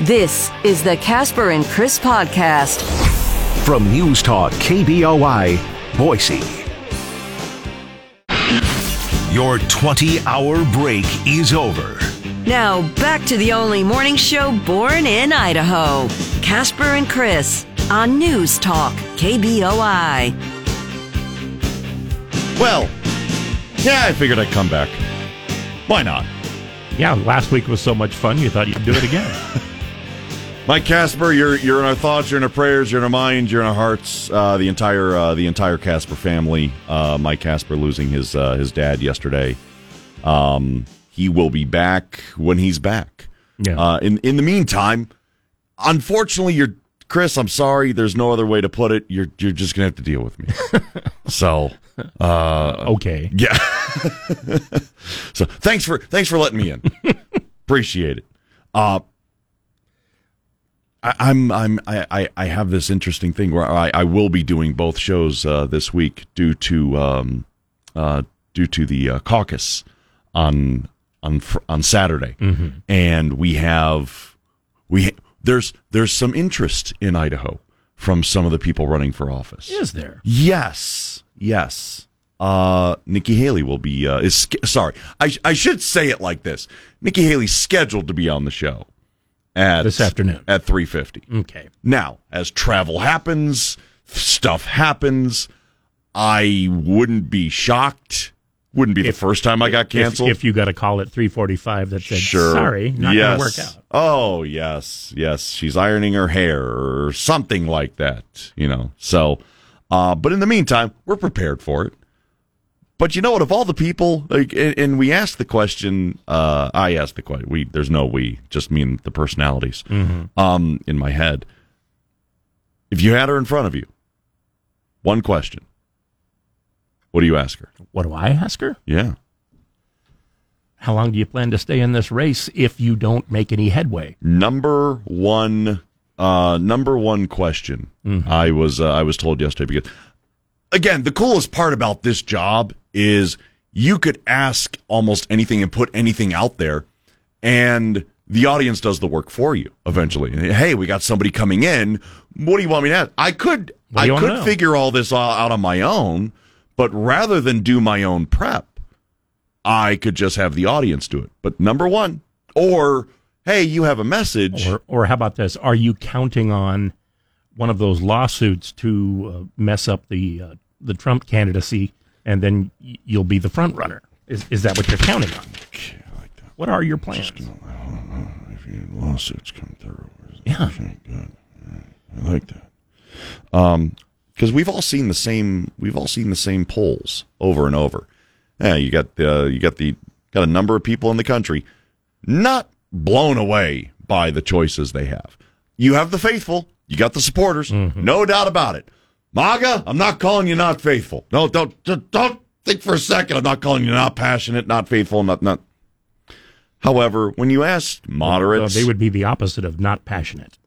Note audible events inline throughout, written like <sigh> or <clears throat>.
This is the Casper and Chris podcast. From News Talk KBOI, Boise. Your 20 hour break is over. Now back to the only morning show born in Idaho. Casper and Chris on News Talk KBOI. Well, yeah, I figured I'd come back. Why not? Yeah, last week was so much fun, you thought you'd do it again. <laughs> Mike Casper, you're you're in our thoughts, you're in our prayers, you're in our minds, you're in our hearts. Uh, the entire uh, the entire Casper family. Uh, Mike Casper losing his uh, his dad yesterday. Um, he will be back when he's back. Yeah. Uh, in in the meantime, unfortunately, you're Chris. I'm sorry. There's no other way to put it. You're you're just gonna have to deal with me. <laughs> so, uh, okay. yeah. <laughs> so thanks for thanks for letting me in. <laughs> Appreciate it. Uh, I, I'm I'm I, I- have this interesting thing where I, I will be doing both shows uh, this week due to um, uh, due to the uh, caucus on on on Saturday, and we have we there's there's some interest in Idaho from some of the people running for office. Is there? Yes, yes. Uh, Nikki Haley will be uh, is sorry. I sh- I should say it like this. Nikki Haley's scheduled to be on the show at This afternoon. at three fifty. Okay. Now, as travel happens, stuff happens. I wouldn't be shocked. Wouldn't be the first time I got canceled. if you got a call at 345 that said, Sure. sorry, not yes. going to work out. Oh, yes. Yes. She's ironing her hair or something like that, you know. So, uh, but in the meantime, we're prepared for it. But you know what? Of all the people, like, and, and we asked the question, uh, I asked the question. We, there's no we, just me and the personalities, um, in my head. If you had her in front of you, one question. What do you ask her? What do I ask her? Yeah. How long do you plan to stay in this race if you don't make any headway? number one uh number one question i was uh, i was told yesterday because again the coolest part about this job is you could ask almost anything and put anything out there and the audience does the work for you eventually hey we got somebody coming in what do you want me to ask i could i could figure all this all out on my own but rather than do my own prep I could just have the audience do it. But number one, or hey, you have a message. Or, or how about this? Are you counting on one of those lawsuits to uh, mess up the uh, the Trump candidacy, and then you'll be the front runner? Is is that what you're counting on? Okay, like What are your plans? if your lawsuits come through, Yeah. good. I like that. Um, because we've all seen the same. We've all seen the same polls over and over. Yeah, you got the you got the got a number of people in the country not blown away by the choices they have. You have the faithful. You got the supporters. No doubt about it. MAGA, I'm not calling you not faithful. No, don't don't think for a second. I'm not calling you not passionate, not faithful, not not. However, when you ask Uh, moderates, they would be the opposite of not passionate.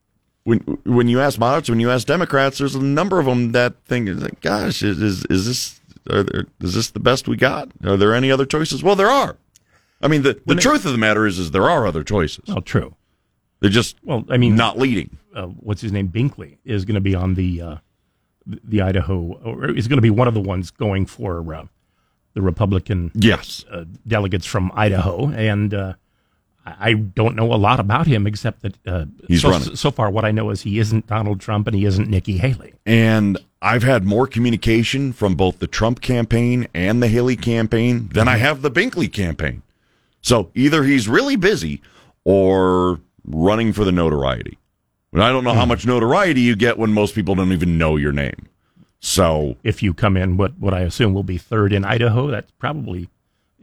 When when you ask moderates, when you ask Democrats, there's a number of them that think, like, "Gosh, is is, is this are there, is this the best we got? Are there any other choices?" Well, there are. I mean, the, the truth of the matter is, is there are other choices. Well, true. They're just Well, I mean, not leading. uh, what's his name? Binkley is going to be on the uh, the Idaho, or is going to be one of the ones going for uh, the Republican Yes, uh, delegates from Idaho, and uh, I don't know a lot about him except that uh, He's so, running. so far. What I know is he isn't Donald Trump and he isn't Nikki Haley. and I've had more communication from both the Trump campaign and the Haley campaign than I have the Binkley campaign. So either he's really busy or running for the notoriety. But I don't know how much notoriety you get when most people don't even know your name. So If you come in, what what I assume will be third in Idaho, that's probably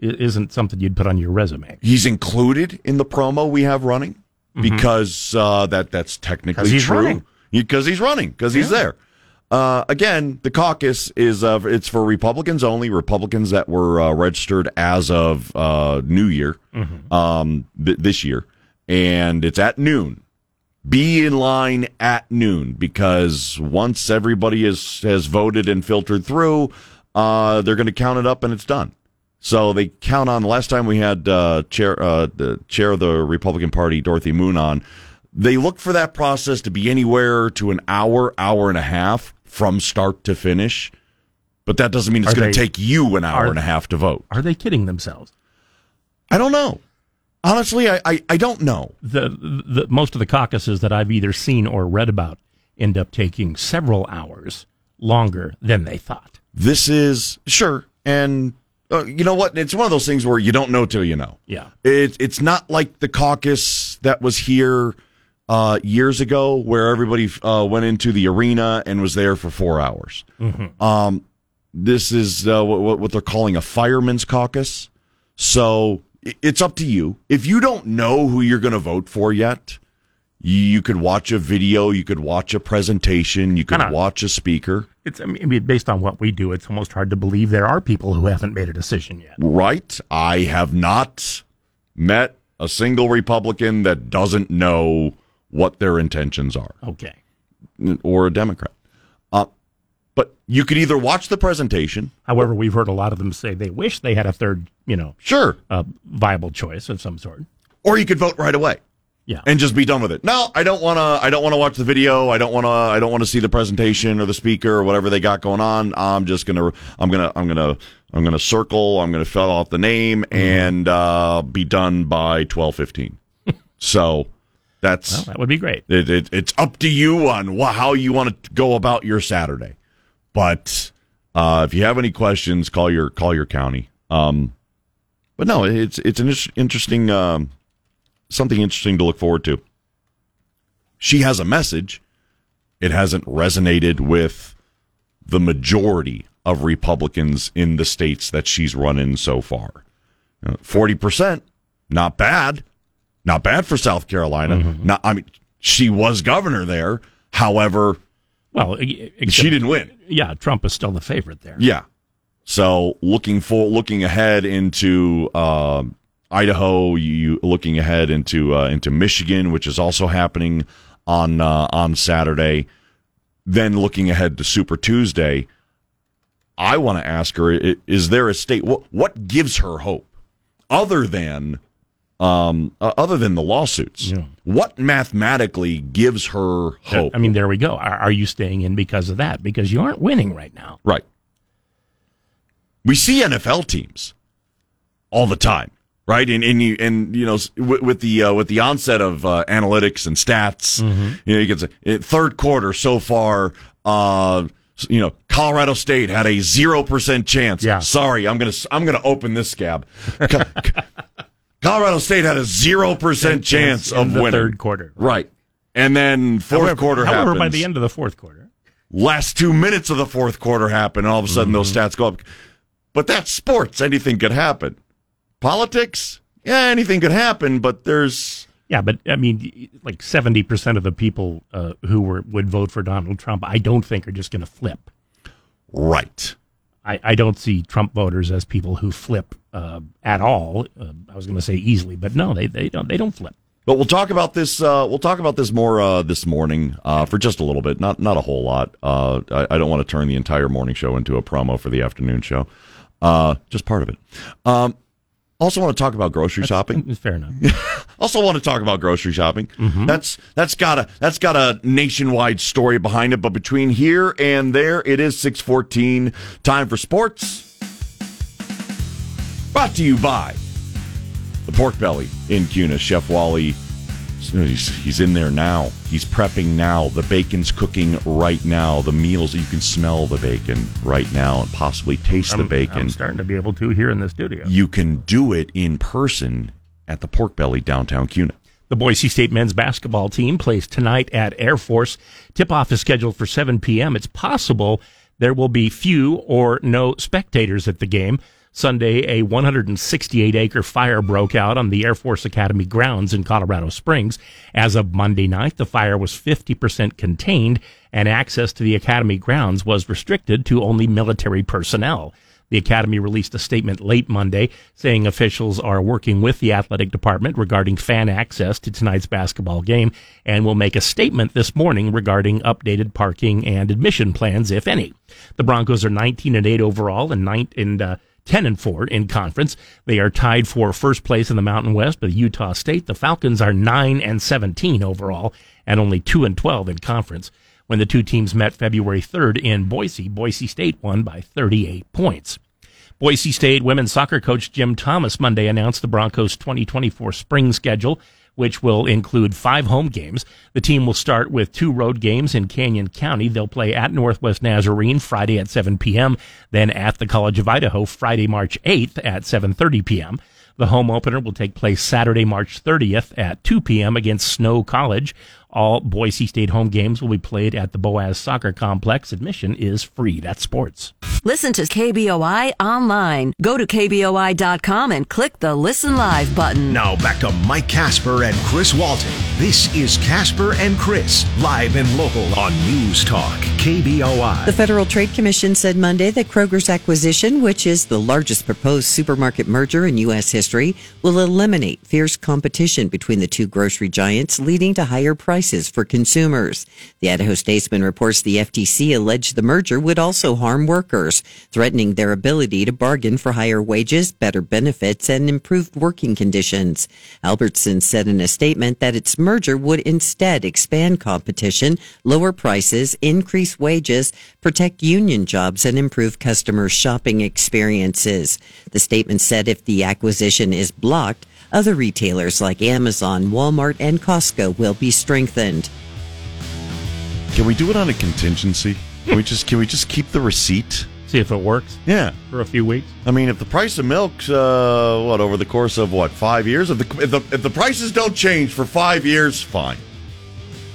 isn't something you'd put on your resume. he's included in the promo we have running because uh, that that's technically he's true. Because he's running. Because he's there. Uh, again, the caucus is uh, it's for Republicans only. Republicans that were uh, registered as of uh, New Year, um, th- this year, and it's at noon. Be in line at noon because once everybody is has voted and filtered through, uh, they're going to count it up and it's done. So they count on. The last time we had uh, chair uh, the chair of the Republican Party, Dorothy Moon, on, they look for that process to be anywhere to an hour, hour and a half from start to finish. But that doesn't mean it's going to take you an hour are- and a half to vote. Are they kidding themselves? I don't know. Honestly, I, I, I don't know. The, the most of the caucuses that I've either seen or read about end up taking several hours longer than they thought. This is sure, and uh, you know what? It's one of those things where you don't know till you know. Yeah. It, it's not like the caucus that was here uh, years ago, where everybody uh, went into the arena and was there for four hours. Um, this is uh, what, what they're calling a fireman's caucus. So it's up to you. If you don't know who you're going to vote for yet, you could watch a video, you could watch a presentation, you could Kinda- watch a speaker. It's I mean, based on what we do, it's almost hard to believe there are people who haven't made a decision yet. Right. I have not met a single Republican that doesn't know what their intentions are, Okay. or a Democrat. Uh, but you could either watch the presentation. However, we've heard a lot of them say they wish they had a third, you know, Sure. uh, viable choice of some sort. Or you could vote right away Yeah. and just be done with it. No, I don't want to. I don't want to watch the video. I don't want to. I don't want to see the presentation or the speaker or whatever they got going on. I'm just gonna. I'm gonna. I'm gonna. I'm gonna circle. I'm gonna fill out the name and uh, be done by twelve fifteen. <laughs> so that's well, that would be great. It, it, it's up to you on wha- how you want to go about your Saturday. But uh, if you have any questions, call your call your county. Um, but no, it's it's an inter- interesting um, something interesting to look forward to. She has a message. It hasn't resonated with the majority of Republicans in the states that she's run in so far. Forty percent, not bad not bad for South Carolina. Mm-hmm. Not, I mean, she was governor there. However, Well, except- she didn't win. Yeah, Trump is still the favorite there. Yeah. So looking for looking ahead into uh, Idaho, you looking ahead into uh, into Michigan, which is also happening on uh, on Saturday. Then looking ahead to Super Tuesday, I want to ask her: Is there a state? What what gives her hope other than um, uh, other than the lawsuits? Yeah. What mathematically gives her hope? I mean, there we go. Are, are you staying in because of that? Because you aren't winning right now. Right. We see NFL teams all the time, right? And and you and you know with, with the uh, with the onset of uh, analytics and stats, you know you can say eh, third quarter so far. Uh, you know, Colorado State had a zero percent chance. Yeah. Sorry, I'm gonna I'm gonna open this scab. Co- co- Colorado State had a zero percent chance of the winning. third quarter. Right. And then fourth However, quarter however, happens by the end of the fourth quarter, last two minutes of the fourth quarter happen, and all of a sudden those Mm-hmm. stats go up. But that's sports. Anything could happen. Politics, yeah, anything could happen, but there's yeah, but I mean, like seventy percent of the people uh, who were would vote for Donald Trump, I don't think are just going to flip. right. I, I don't see Trump voters as people who flip uh, at all. Uh, I was going to say easily, but no, they they don't they don't flip. But we'll talk about this. Uh, we'll talk about this more uh, this morning uh, for just a little bit, not not a whole lot. Uh, I, I don't want to turn the entire morning show into a promo for the afternoon show. Uh, just part of it. Um, also, want to <laughs> <laughs> talk about grocery shopping. Fair enough. Also, want to talk about grocery shopping. That's that's got a that's got a nationwide story behind it. But between here and there, it is six fourteen. Time for sports. Brought to you by the Pork Belly in Kuna. Chef Wally, he's, he's in there now. He's prepping now. The bacon's cooking right now. The meals you can smell the bacon right now and possibly taste the I'm- bacon I'm starting to be able to here in the studio. you can do it in person at the Pork Belly downtown Kuna. The Boise State men's basketball team plays tonight at Air Force. Tip off is scheduled for 7 p.m. It's possible there will be few or no spectators at the game. Sunday, a 168 acre fire broke out on the Air Force Academy grounds in Colorado Springs. As of Monday night, the fire was 50% contained and access to the Academy grounds was restricted to only military personnel. The Academy released a statement late Monday saying officials are working with the athletic department regarding fan access to tonight's basketball game and will make a statement this morning regarding updated parking and admission plans, if any. The Broncos are 19 and 8 overall and, nine, and uh, 10 and 4 in conference. They are tied for first place in the Mountain West with Utah State. The Falcons are 9 and 17 overall and only 2 and 12 in conference. When the two teams met February 3rd in Boise, Boise State won by 38 points. Boise State women's soccer coach Jim Thomas Monday announced the Broncos 2024 spring schedule which will include five home games. The team will start with two road games in Canyon County. They'll play at Northwest Nazarene Friday at 7 p.m., then at the College of Idaho Friday, March 8th at 7.30 p.m. The home opener will take place Saturday, March 30th at 2 p.m. against Snow College. All Boise State home games will be played at the Boas Soccer Complex. Admission is free. That's sports. Listen to KBOI online. Go to KBOI.com and click the Listen Live button. Now back to Mike Casper and Chris Walton. This is Casper and Chris, live and local on News Talk, KBOI. The Federal Trade Commission said Monday that Kroger's acquisition, which is the largest proposed supermarket merger in U.S. history, will eliminate fierce competition between the two grocery giants, leading to higher prices for consumers. The Idaho Statesman reports the FTC alleged the merger would also harm workers, threatening their ability to bargain for higher wages, better benefits, and improved working conditions. Albertson said in a statement that its merger would instead expand competition, lower prices, increase wages, protect union jobs, and improve customer shopping experiences. The statement said if the acquisition is blocked, other retailers like Amazon, Walmart, and Costco will be strengthened. Can we do it on a contingency? Can we just can we just keep the receipt? See if it works Yeah. for a few weeks. I mean, if the price of milk's uh, what over the course of what five years, if the if the, if the prices don't change for five years, fine,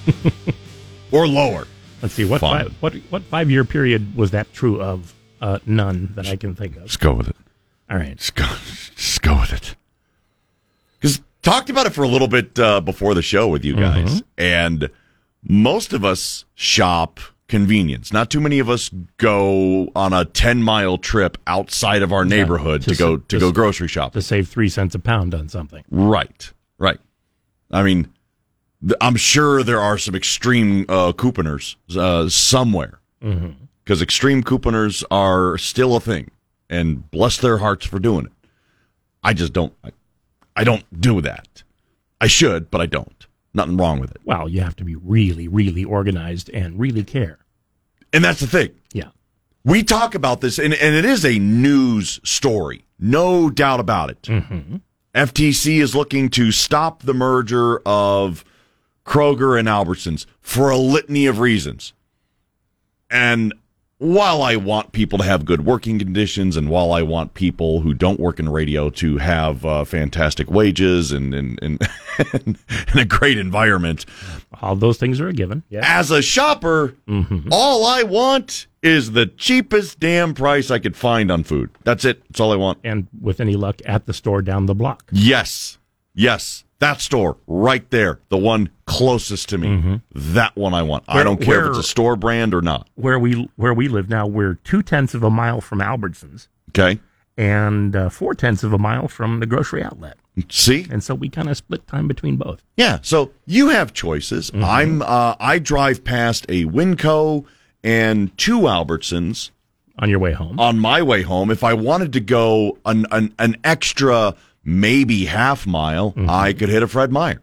<laughs> or lower. Let's see what Fine. five, what what five year period was that true of? Uh, none that I can think of. Just go with it. All right. Just go. <laughs> Just go with it. Talked about it for a little bit uh, before the show with you guys, and most of us shop convenience. Not too many of us go on a ten mile trip outside of our neighborhood to, to go to to go grocery shopping. To save three cents a pound on something. Right, right. I mean, th- I'm sure there are some extreme uh, couponers uh, somewhere because extreme couponers are still a thing, and bless their hearts for doing it. I just don't. I, I don't do that. I should, but I don't. Nothing wrong with it, Well, you have to be really, really organized and really care. and that's the thing. Yeah. We talk about this, and, and it is a news story, no doubt about it. Mm-hmm. FTC is looking to stop the merger of Kroger and Albertsons for a litany of reasons. And while I want people to have good working conditions, and while I want people who don't work in radio to have uh, fantastic wages and and, and, <laughs> and a great environment, All those things are a given. Yeah. as a shopper, all I want is the cheapest damn price I could find on food. That's it. That's all I want. And with any luck, at the store down the block. Yes. Yes. That store right there, the one closest to me. That one I want. I don't care if it's a store brand or not. Where we where we live now, we're two tenths of a mile from Albertsons Okay. and uh, four tenths of a mile from the grocery outlet, See? and so we kind of split time between both. Yeah. So you have choices. I'm uh I drive past a Winco and two Albertsons On your way home, on my way home, if I wanted to go an an, an extra maybe half mile, I could hit a Fred Meyer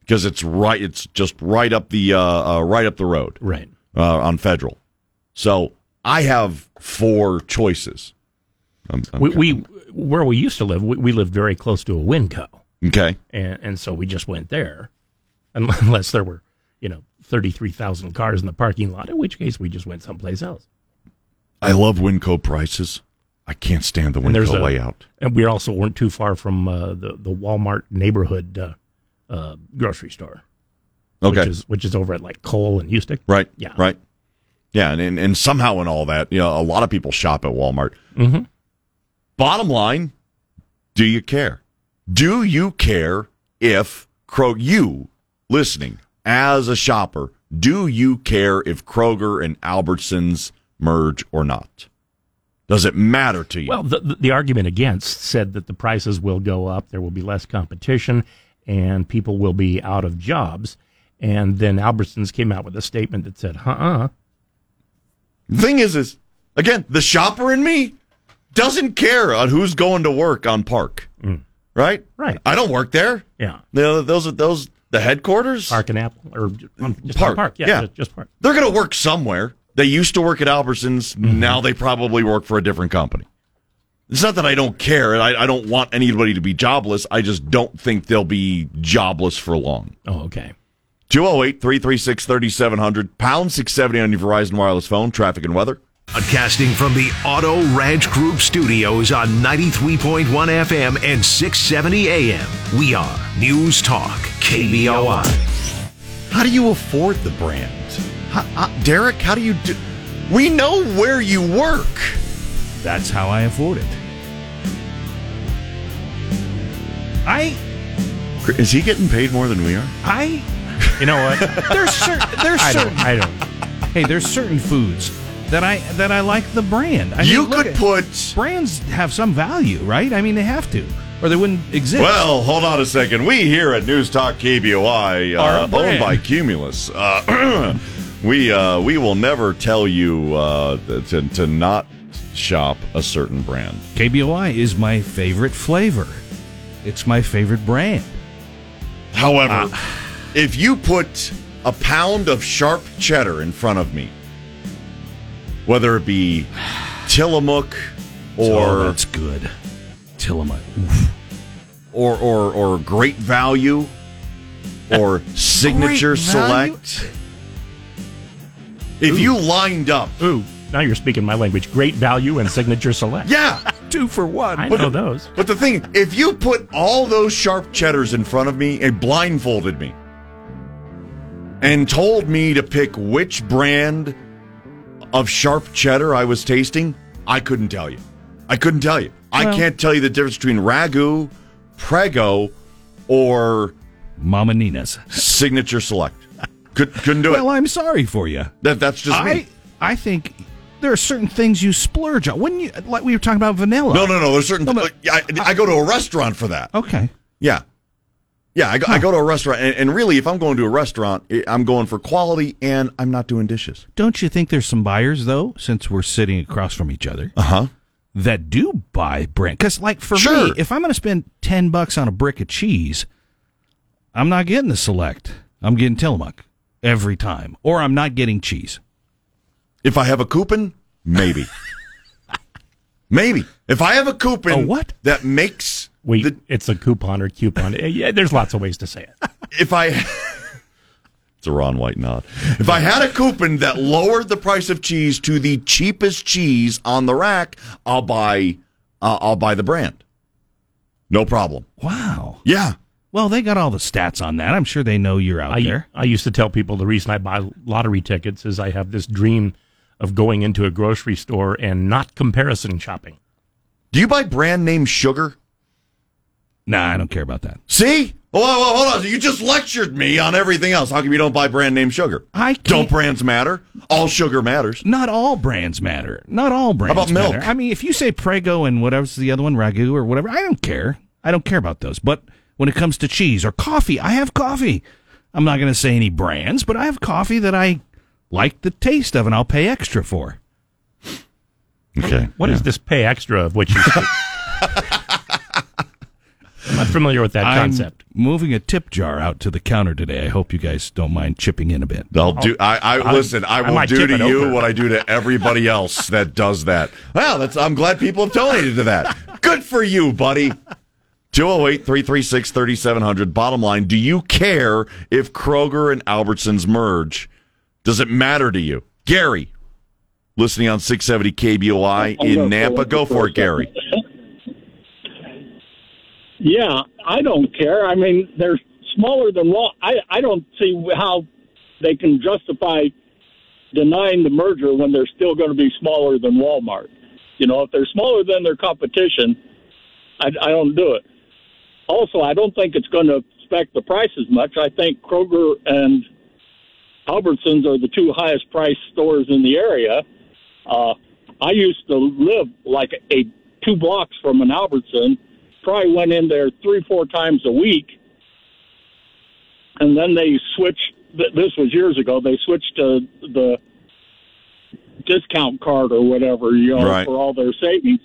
because it's right. It's just right up the uh, uh, right up the road right? uh, on Federal. So I have four choices. I'm- I'm We, we where we used to live, we, we lived very close to a Winco, okay. and and so we just went there, <laughs> unless there were you know thirty three thousand cars in the parking lot, in which case we just went someplace else. I love Winco prices. I can't stand the Winco a- layout. And we also weren't too far from uh, the the Walmart neighborhood uh, uh, grocery store, Okay. which is which is over at like Cole and Houston. Right. Yeah. Right. Yeah, and, and and somehow in all that, you know, a lot of people shop at Walmart. Mhm. Bottom line, do you care? Do you care if Kroger, you listening as a shopper, do you care if Kroger and Albertsons merge or not? Does it matter to you? Well, the, the the argument against said that the prices will go up, there will be less competition, and people will be out of jobs. And then Albertsons came out with a statement that said, "Huh." uh the thing is, is again, the shopper in me doesn't care on who's going to work on Park. Right? Mm. Right. I don't work there. Yeah. No, those are those the headquarters. Park and Apple, or um, just Park, park. park. Yeah, yeah. Just, just park. They're going to work somewhere. They used to work at Albertsons. Mm-hmm. Now they probably work for a different company. It's not that I don't care. I, I don't want anybody to be jobless. I just don't think they'll be jobless for long. Oh, okay. 208 336 3700, pound 670 on your Verizon wireless phone, traffic and weather. Broadcasting from the Auto Ranch Group studios on 93.1 FM and 670 AM. We are News Talk, KBOI. How do you afford the brand? How, uh, Derek, how do you do? We know where you work. That's how I afford it. I Is he getting paid more than we are? I You know what? there's certain there's I certain don't. I don't. hey there's certain foods that I that I like the brand. I you mean, could put. brands have some value, right? I mean they have to, or they wouldn't exist. Well, hold on a second. We here at News Talk KBOI, uh, owned by Cumulus, uh, <clears throat> <clears throat> we uh, we will never tell you uh, to to not shop a certain brand. KBOI is my favorite flavor. It's my favorite brand. However, Ah. if you put a pound of sharp cheddar in front of me, whether it be Tillamook oh, or that's good. Tillamook. or or or Great Value or Signature? Select, if you lined up, Ooh, now you're speaking my language. Great value and signature select. yeah. <laughs> Two for one. I know those. But the thing, if you put all those sharp cheddars in front of me and blindfolded me and told me to pick which brand of sharp cheddar I was tasting, I couldn't tell you. I couldn't tell you. I can't tell you the difference between Ragu, Prego, or Mama Nina's. Signature Select. Could, couldn't do Well, it. Well, I'm sorry for you. That, that's just I me. I think there are certain things you splurge on. When you like we were talking about vanilla. No, no, no. There's certain. No, but- I, I go to a restaurant for that. Okay. Yeah. Yeah, I go, I go to a restaurant, and, and really, if I'm going to a restaurant, I- I'm going for quality, and I'm not doing dishes. Don't you think there's some buyers though, since we're sitting across from each other, Uh huh. that do buy brand? Because like for Sure. me, if I'm going to spend ten bucks on a brick of cheese, I'm not getting the select. I'm getting Tillamook every time, or I'm not getting cheese. If I have a coupon, maybe, <laughs> maybe. If I have a coupon, A what? that makes Wait, the, it's a coupon or coupon. <laughs> Yeah, there's lots of ways to say it. if I. <laughs> It's a Ron White nod. If I had a coupon that lowered the price of cheese to the cheapest cheese on the rack, I'll buy. Uh, I'll buy the brand. No problem. Wow. Yeah. Well, they got all the stats on that. I'm sure they know you're out I, there. I used to tell people the reason I buy lottery tickets is I have this dream of going into a grocery store and not comparison shopping. Do you buy brand name sugar? Nah, I don't care about that. See? Well, well, hold on. You just lectured me on everything else. How come you don't buy brand name sugar? I can't- don't brands matter. All sugar matters. Not all brands matter. Not all brands about milk? matter. I mean, if you say Prego and whatever's the other one, Ragu or whatever, I don't care. I don't care about those. But when it comes to cheese or coffee, I have coffee. I'm not going to say any brands, but I have coffee that I like the taste of and I'll pay extra for. Okay. what What is this pay extra of which you speak? <laughs> I'm not familiar with that concept. I'm moving a tip jar out to the counter today. I hope you guys don't mind chipping in a bit. I'll do. Oh, I, I I- listen. I I will might do to you over. what I do to everybody else that does that. Well, that's. I'm glad people have donated to that. Good for you, buddy. 208 336 3700. Bottom line Do you care if Kroger and Albertsons merge? Does it matter to you? Gary, listening on 670 KBOI in Nampa. Go for it, Gary. Yeah, I don't care. I mean, they're smaller than Wal. I I don't see how they can justify denying the merger when they're still going to be smaller than Walmart. You know, if they're smaller than their competition, I, I don't do it. Also, I don't think it's going to affect the price as much. I think Kroger and Albertsons are the two highest priced stores in the area. Uh, I used to live like a two blocks from an Albertson. Probably went in there three, four times a week, and then they switched. th- This was years ago. They switched to the discount card or whatever, you know, Right. for all their savings.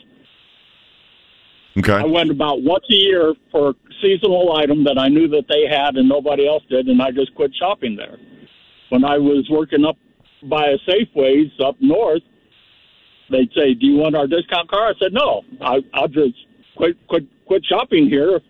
Okay. I went about once a year for a seasonal item that I knew that they had and nobody else did, and I just quit shopping there. When I was working up by a Safeways up north, they'd say, "Do you want our discount car?" I said, "No, I, I'll just quit quit quit shopping here.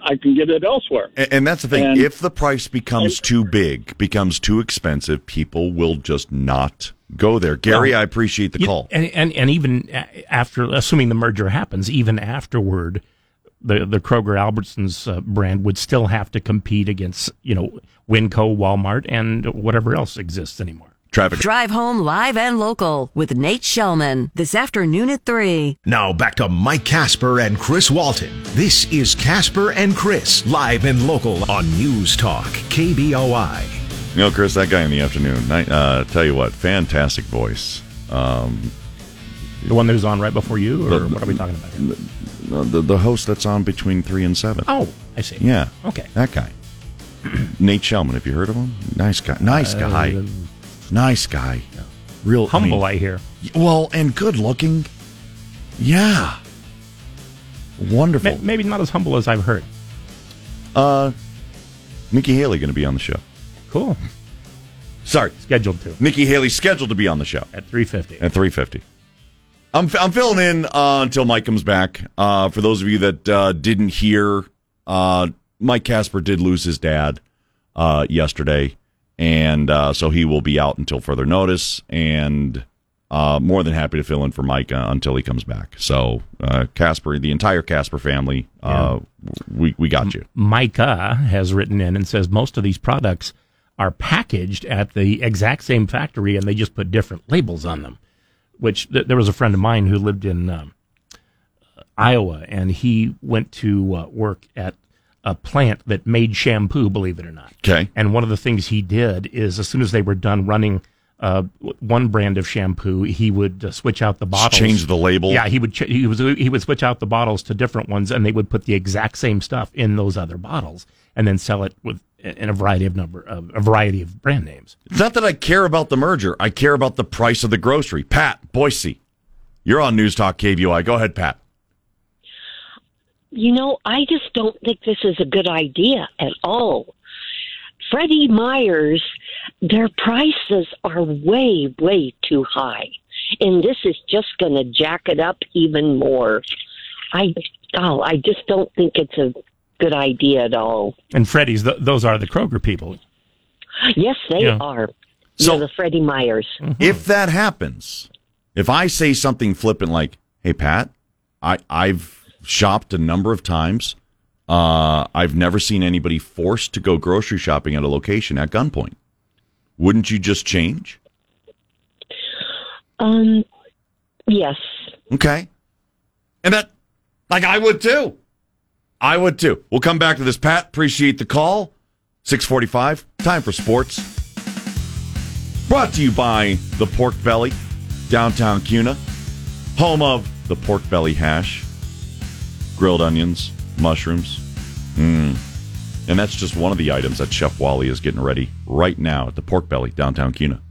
I can get it elsewhere." And, and that's the thing. And- if the price becomes too big, becomes too expensive, people will just not go there. Gary, Well, I appreciate the You- call. and, and and even after, assuming the merger happens, even afterward, the the Kroger Albertsons uh, brand would still have to compete against you know Winco, Walmart, and whatever else exists anymore. Traffic. Drive home live and local with Nate Shellman this afternoon at 3. Now back to Mike Casper and Chris Walton. This is Casper and Chris, live and local on News Talk, KBOI. You know, Chris, that guy in the afternoon. I uh, tell you what, fantastic voice. Um, The one that was on right before you, or what are we talking about here? uh, the the host that's on between three and seven. Oh, I see. Yeah. Okay. That guy. <clears throat> Nate Shellman. Have you heard of him? Nice guy. Nice guy. nice guy. Real Uh, Humble, I I hear. well, and good looking. Yeah. Wonderful. Maybe not as humble as I've heard. Uh, Nikki Haley going to be on the show. Cool. Sorry, Scheduled to Nikki Haley scheduled to be on the show at three fifty. at three fifty. I'm I'm filling in uh, until Mike comes back. Uh, for those of you that uh, didn't hear, uh, Mike Casper did lose his dad uh, yesterday, and uh, so he will be out until further notice. And uh, more than happy to fill in for Mike uh, until he comes back. So uh, Casper, the entire Casper family, uh, we we got you. Micah has written in and says most of these products are packaged at the exact same factory and they just put different labels on them. Which th- there was a friend of mine who lived in um, Iowa and he went to uh, work at a plant that made shampoo, believe it or not. Okay. And one of the things he did is as soon as they were done running uh, one brand of shampoo, he would uh, switch out the bottles. change the label? Yeah, he would. Ch- he was. He would switch out the bottles to different ones, and they would put the exact same stuff in those other bottles, and then sell it with in a variety of number of a variety of brand names. It's not that I care about the merger. I care about the price of the grocery. Pat, Boise, you're on News Talk KBOI. Go ahead, Pat. You know, I just don't think this is a good idea at all. Freddie Myers, their prices are way, way too high. And this is just going to jack it up even more. I, oh, I just don't think it's a good idea at all. And Freddy's. Th- those are the Kroger people. Yes, they Yeah. are. So- yeah, the Freddie Myers. If that happens, if I say something flippant like, "Hey, Pat, I I've shopped a number of times. Uh, I've never seen anybody forced to go grocery shopping at a location at gunpoint. Wouldn't you just change?" Um, yes. Okay. And that, like, I would too. I would too. We'll come back to this, Pat. Appreciate the call. 645, time for sports. Brought to you by the Pork Belly, downtown Kuna, home of the pork belly hash, grilled onions, mushrooms. Mmm. And that's just one of the items that Chef Wally is getting ready right now at the Pork Belly, downtown Kuna.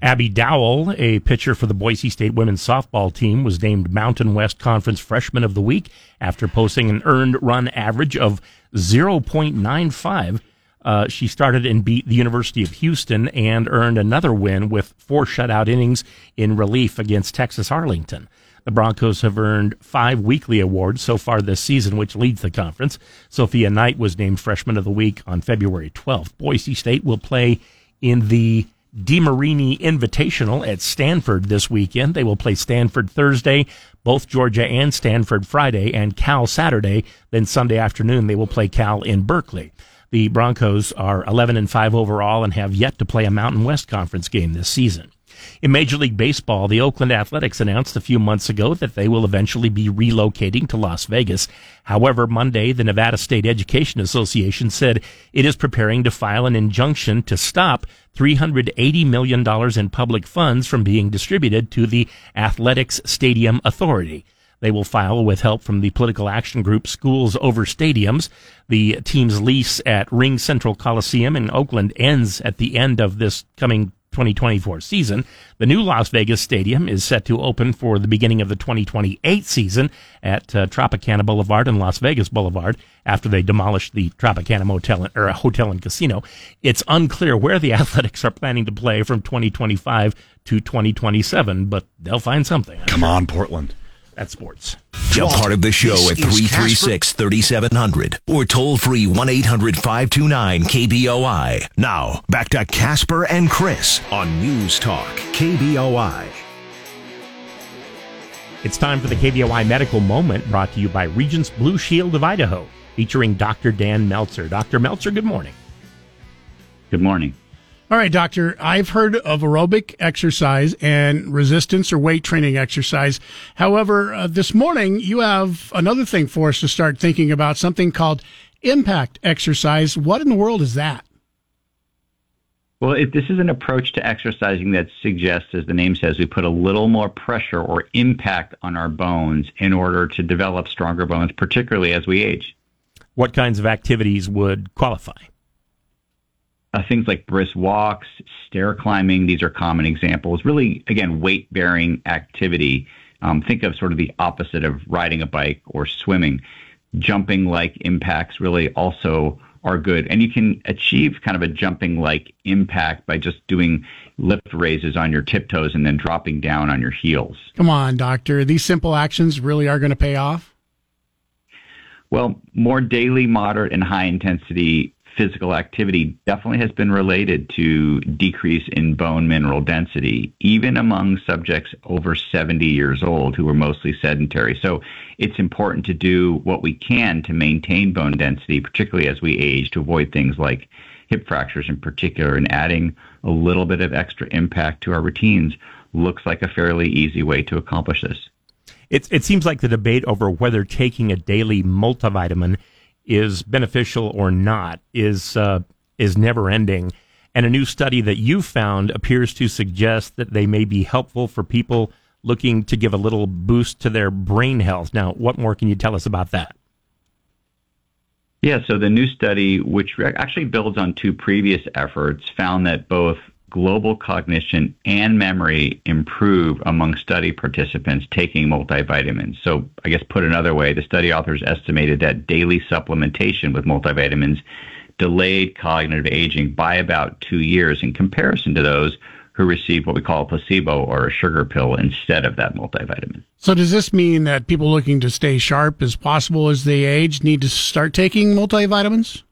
Abby Dowell, a pitcher for the Boise State women's softball team, was named Mountain West Conference Freshman of the Week after posting an earned run average of 0.95. Uh, she started and beat the University of Houston and earned another win with four shutout innings in relief against Texas Arlington. The Broncos have earned five weekly awards so far this season, which leads the conference. Sophia Knight was named Freshman of the Week on February 12th. Boise State will play in the DeMarini Invitational at Stanford this weekend. They will play Stanford Thursday, both Georgia and Stanford Friday, and Cal Saturday. Then Sunday afternoon, they will play Cal in Berkeley. The Broncos are 11 and 5 overall and have yet to play a Mountain West Conference game this season. In Major League Baseball, the Oakland Athletics announced a few months ago that they will eventually be relocating to Las Vegas. However, Monday, the Nevada State Education Association said it is preparing to file an injunction to stop $380 million in public funds from being distributed to the Athletics Stadium Authority. They will file with help from the political action group Schools Over Stadiums. The team's lease at RingCentral Coliseum in Oakland ends at the end of this coming 2024 season. The new Las Vegas Stadium is set to open for the beginning of the 2028 season at uh, Tropicana Boulevard and Las Vegas Boulevard after they demolished the Tropicana Motel or Hotel and Casino. It's unclear where the <laughs> Athletics are planning to play from 2025 to 2027, but they'll find something. Come on, Portland. That's sports. Get part of the show at 336 3700 or toll free 1 800 529 KBOI. Now, back to Casper and Chris on News Talk KBOI. It's time for the KBOI Medical Moment brought to you by Regence Blue Shield of Idaho, featuring Dr. Dan Meltzer. Dr. Meltzer, good morning. Good morning. All right, doctor. I've heard of aerobic exercise and resistance or weight training exercise. However, uh, this morning you have another thing for us to start thinking about something called impact exercise. What in the world is that? Well, it, this is an approach to exercising that suggests, as the name says, we put a little more pressure or impact on our bones in order to develop stronger bones, particularly as we age. What kinds of activities would qualify? Uh, things like brisk walks, stair climbing, these are common examples. Really, again, weight bearing activity. Um, think of sort of the opposite of riding a bike or swimming. Jumping like impacts really also are good. And you can achieve kind of a jumping like impact by just doing lift raises on your tiptoes and then dropping down on your heels. Come on, doctor. These simple actions really are going to pay off? Well, more daily, moderate, and high intensity physical activity definitely has been related to decrease in bone mineral density, even among subjects over 70 years old who were mostly sedentary. So it's important to do what we can to maintain bone density, particularly as we age, to avoid things like hip fractures in particular, and adding a little bit of extra impact to our routines looks like a fairly easy way to accomplish this. It, it seems like the debate over whether taking a daily multivitamin is beneficial or not is uh, is never ending. And a new study that you found appears to suggest that they may be helpful for people looking to give a little boost to their brain health. Now, what more can you tell us about that? Yeah, so the new study, which actually builds on two previous efforts, found that both global cognition and memory improve among study participants taking multivitamins. So, I guess put another way, the study authors estimated that daily supplementation with multivitamins delayed cognitive aging by about two years in comparison to those who received what we call a placebo or a sugar pill instead of that multivitamin. So, does this mean that people looking to stay sharp as possible as they age need to start taking multivitamins?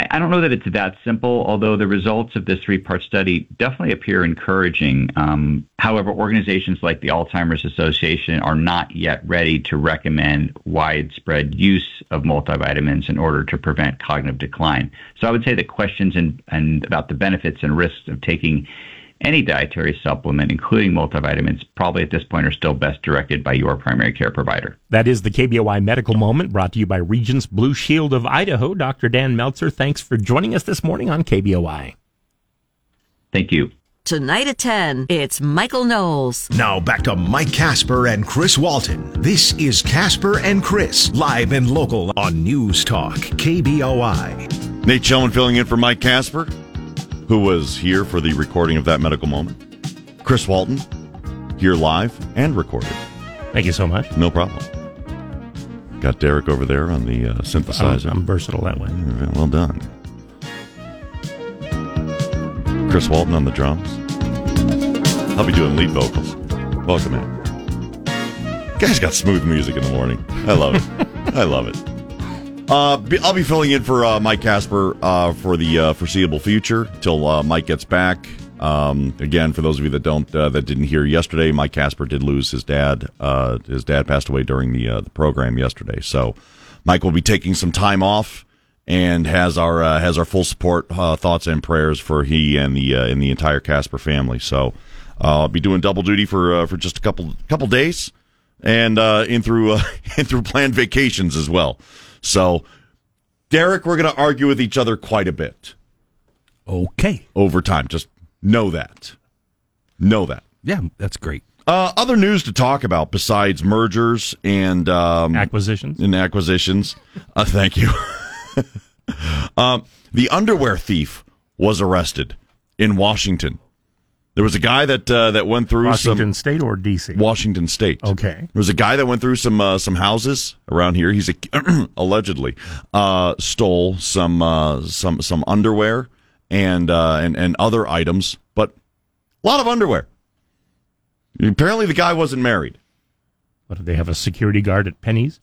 I don't know that it's that simple, although the results of this three part study definitely appear encouraging. Um, however, organizations like the Alzheimer's Association are not yet ready to recommend widespread use of multivitamins in order to prevent cognitive decline. So I would say that questions and, and about the benefits and risks of taking any dietary supplement, including multivitamins, probably at this point are still best directed by your primary care provider. That is the KBOI Medical Moment brought to you by Regence Blue Shield of Idaho. Dr. Dan Meltzer, thanks for joining us this morning on KBOI. Thank you. Tonight at 10, it's Michael Knowles. Now back to Mike Casper and Chris Walton. This is Casper and Chris, live and local on News Talk, KBOI. Nate Shellman filling in for Mike Casper, who was here for the recording of that medical moment. Chris Walton, here live and recorded. Thank you so much. No problem. Got Derek over there on the uh, synthesizer. I'm, I'm versatile that way. Yeah, Well done. Chris Walton on the drums. I'll be doing lead vocals. Welcome in. Guys got smooth music in the morning. I love it. <laughs> I love it. Uh, I'll be filling in for uh, Mike Casper uh, for the uh, foreseeable future till uh, Mike gets back. Um, again, for those of you that don't uh, that didn't hear yesterday, Mike Casper did lose his dad. His dad passed away during the the program yesterday, so Mike will be taking some time off and has our has our full support, thoughts and prayers for he and the and the entire Casper family. So I'll be doing double duty for for just a couple couple days and in through <laughs> in through planned vacations as well. So Derek, we're going to argue with each other quite a bit Okay. over time. Just know that. Know that. Yeah, that's great. Uh, other news to talk about besides mergers and um, Acquisitions. and acquisitions. Uh, thank you. <laughs> um, the underwear thief was arrested in Washington. There was a guy that uh, that went through Washington some State or D.C. Washington State. Okay. There was a guy that went through some uh, some houses around here. He's a, <clears throat> allegedly uh, stole some uh, some some underwear and uh, and and other items, but a lot of underwear. Apparently, the guy wasn't married. What, do they have a security guard at Penny's?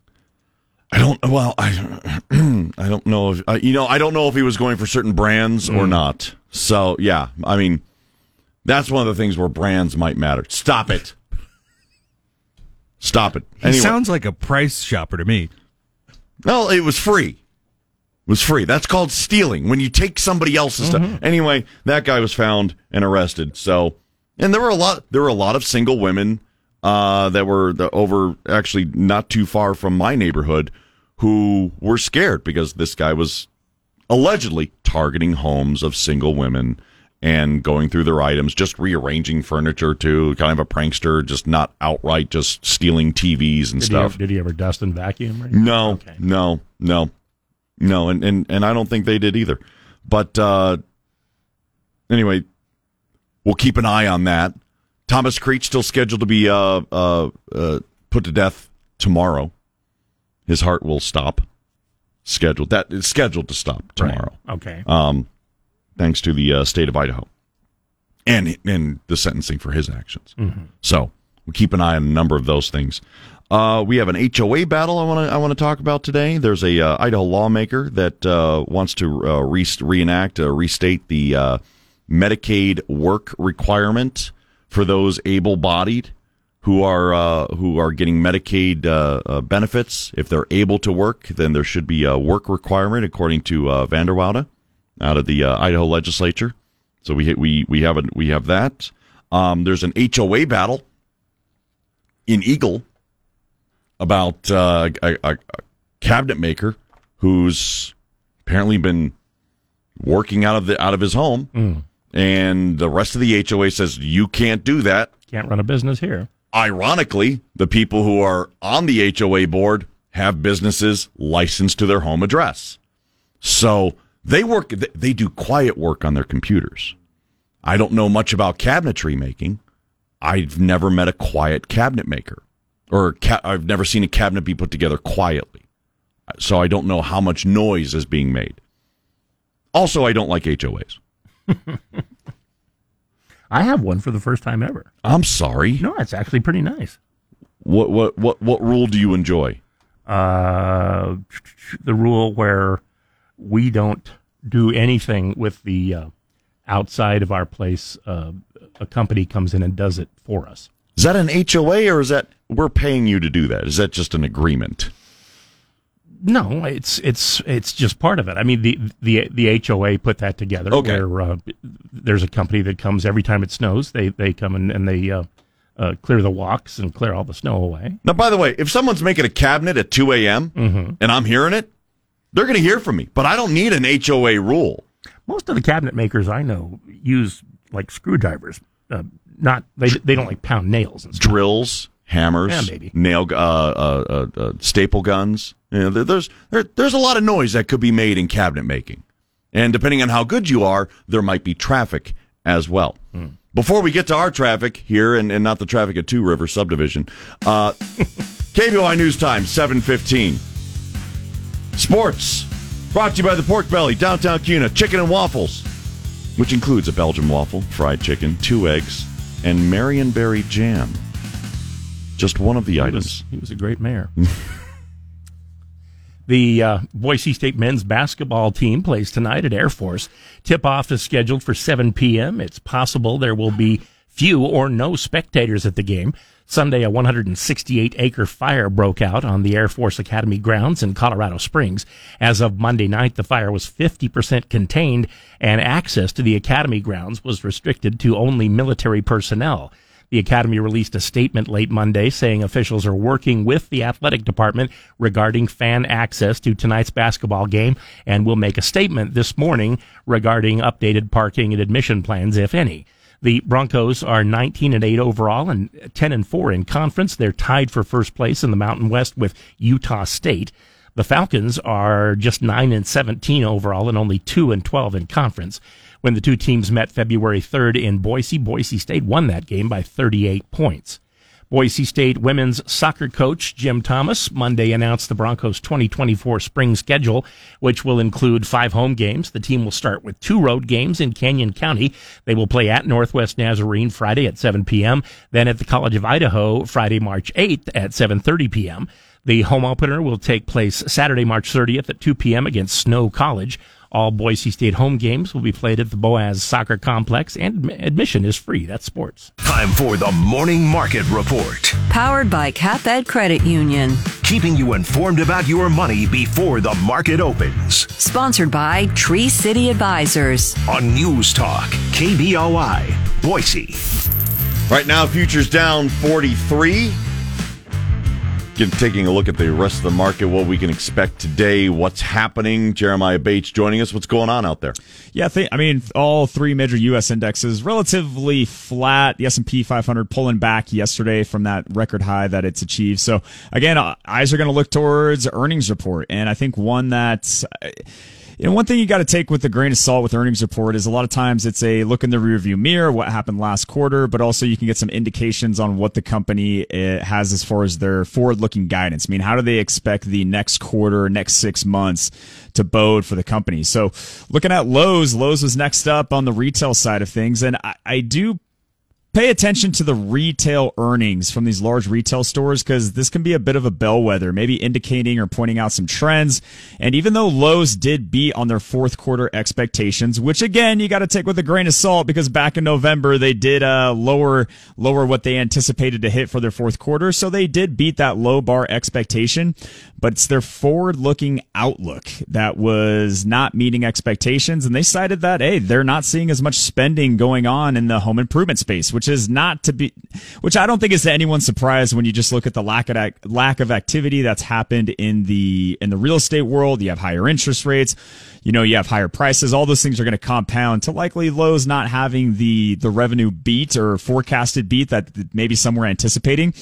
I don't. Well, I <clears throat> I don't know if uh, you know. I don't know if he was going for certain brands or not. So yeah, I mean, that's one of the things where brands might matter. Stop it. Stop it. He sounds like a price shopper to me. No, it was free. It was free. That's called stealing when you take somebody else's stuff. Anyway, that guy was found and arrested. So, and there were a lot. There were a lot of single women uh, that were the, over actually not too far from my neighborhood who were scared because this guy was allegedly targeting homes of single women and going through their items, just rearranging furniture too, kind of a prankster, just not outright just stealing TVs and Did stuff. ever, did he ever dust and vacuum? Or? No, Okay. no, no, no, and, and and I don't think they did either. But uh, anyway, we'll keep an eye on that. Thomas Creech still scheduled to be uh, uh, uh, put to death tomorrow. His heart will stop. Scheduled that is scheduled to stop tomorrow. Okay. Um, thanks to the uh, state of Idaho, and and the sentencing for his actions. So we keep an eye on a number of those things. Uh, we have an HOA battle I want to I want to talk about today. There's a uh, Idaho lawmaker that uh, wants to uh, re- reenact, uh, restate the uh, Medicaid work requirement for those able-bodied who are uh, who are getting Medicaid uh, uh, benefits. If they're able to work, then there should be a work requirement, according to uh, Vanderwoude out of the uh, Idaho legislature. So we we we have a, we have that. Um, there's an HOA battle in Eagle about uh, a, a, a cabinet maker who's apparently been working out of the out of his home, and the rest of the HOA says you can't do that. Can't run a business here. Ironically, the people who are on the HOA board have businesses licensed to their home address. So they work, they do quiet work on their computers. I don't know much about cabinetry making. I've never met a quiet cabinet maker, or ca- I've never seen a cabinet be put together quietly. So I don't know how much noise is being made. Also, I don't like HOAs. <laughs> I have one for the first time ever. I'm sorry. No, it's actually pretty nice. What what what what rule do you enjoy? Uh, the rule where we don't do anything with the uh, outside of our place. Uh, a company comes in and does it for us. Is that an HOA or is that we're paying you to do that? Is that just an agreement? No, it's it's it's just part of it. I mean, the the the HOA put that together. Okay. Where uh, there's a company that comes every time it snows. They they come in and they uh, uh, clear the walks and clear all the snow away. Now, by the way, if someone's making a cabinet at 2 a.m. and I'm hearing it, they're going to hear from me. But I don't need an HOA rule. Most of the cabinet makers I know use like screwdrivers. Uh, not they they don't like pound nails and stuff. Drills, hammers, Yeah, maybe. nail, uh, uh, uh, uh, staple guns. You know, there, there's there, there's a lot of noise that could be made in cabinet making, and depending on how good you are, there might be traffic as well. Before we get to our traffic here, and, and not the traffic at Two River Subdivision, uh, <laughs> KBOI News Time, 715. Sports, brought to you by the Pork Belly, downtown Kuna, chicken and waffles, which includes a Belgian waffle, fried chicken, two eggs, and Marionberry jam. Just one of the He items. was, he was a great mayor. <laughs> the uh, Boise State men's basketball team plays tonight at Air Force. Tip off is scheduled for 7 p.m. It's possible there will be few or no spectators at the game. Sunday, a 168 acre fire broke out on the Air Force Academy grounds in Colorado Springs. As of Monday night, the fire was 50% contained and access to the Academy grounds was restricted to only military personnel. The Academy released a statement late Monday saying officials are working with the athletic department regarding fan access to tonight's basketball game and will make a statement this morning regarding updated parking and admission plans, if any. The Broncos are 19 and 8 overall and 10 and 4 in conference. They're tied for first place in the Mountain West with Utah State. The Falcons are just 9 and 17 overall and only 2 and 12 in conference. When the two teams met February 3rd in Boise, Boise State won that game by 38 points. Boise State women's soccer coach Jim Thomas Monday announced the Broncos 2024 spring schedule, which will include five home games. The team will start with two road games in Canyon County. They will play at Northwest Nazarene Friday at 7 p.m., then at the College of Idaho Friday, March 8th at 7:30 p.m. The home opener will take place Saturday, March 30th at 2 p.m. against Snow College. All Boise State home games will be played at the Boas Soccer Complex, and admission is free. That's sports. Time for the Morning Market Report. Powered by CapEd Credit Union. Keeping you informed about your money before the market opens. Sponsored by Tree City Advisors. On News Talk, KBOI, Boise. Right now, futures down 43. Get, taking a look at the rest of the market, what we can expect today, what's happening. Jeremiah Bates joining us. What's going on out there? Yeah, th- I mean, all three major U.S. indexes relatively flat. The S&P 500 pulling back yesterday from that record high that it's achieved. So again, uh, eyes are going to look towards earnings report, and I think one that. Uh, you know, one thing you got to take with a grain of salt with earnings report is a lot of times it's a look in the rearview mirror, what happened last quarter, but also you can get some indications on what the company eh, has as far as their forward looking guidance. I mean, how do they expect the next quarter, next six months to bode for the company? So looking at Lowe's, Lowe's was next up on the retail side of things. And I, I do pay attention to the retail earnings from these large retail stores because this can be a bit of a bellwether, maybe indicating or pointing out some trends. And even though Lowe's did beat on their fourth quarter expectations, which again, you got to take with a grain of salt because back in November, they did, uh, lower, lower what they anticipated to hit for their fourth quarter. So they did beat that low bar expectation, but it's their forward looking outlook that was not meeting expectations. And they cited that, hey, they're not seeing as much spending going on in the home improvement space, which which is not to be, which I don't think is to anyone's surprise when you just look at the lack of lack of activity that's happened in the in the real estate world. You have higher interest rates, you know, you have higher prices. All those things are going to compound to likely Lowe's not having the the revenue beat or forecasted beat that maybe some were anticipating.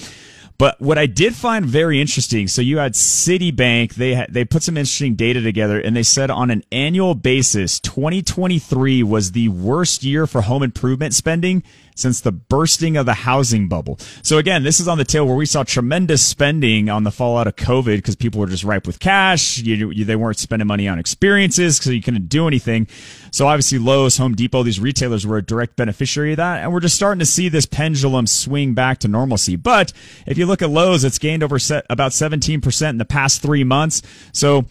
But what I did find very interesting, so you had Citibank, they had, they put some interesting data together and they said on an annual basis, 2023 was the worst year for home improvement spending since the bursting of the housing bubble. So again, this is on the tail where we saw tremendous spending on the fallout of COVID because people were just ripe with cash. You, you, they weren't spending money on experiences because you couldn't do anything. So obviously Lowe's, Home Depot, these retailers were a direct beneficiary of that. And we're just starting to see this pendulum swing back to normalcy. But if you look at Lowe's, it's gained over set, about 17% in the past three months. So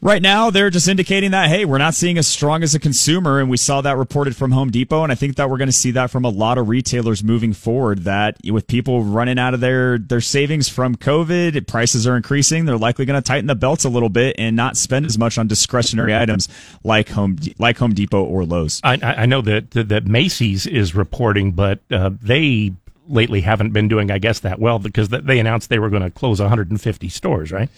Right now, they're just indicating that, hey, we're not seeing as strong as a consumer. And we saw that reported from Home Depot. And I think that we're going to see that from a lot of retailers moving forward that with people running out of their, their savings from COVID, prices are increasing. They're likely going to tighten the belts a little bit and not spend as much on discretionary <laughs> items like Home, like Home Depot or Lowe's. I, I know that, that Macy's is reporting, but uh, they lately haven't been doing, I guess, that well because they announced they were going to close 150 stores, right?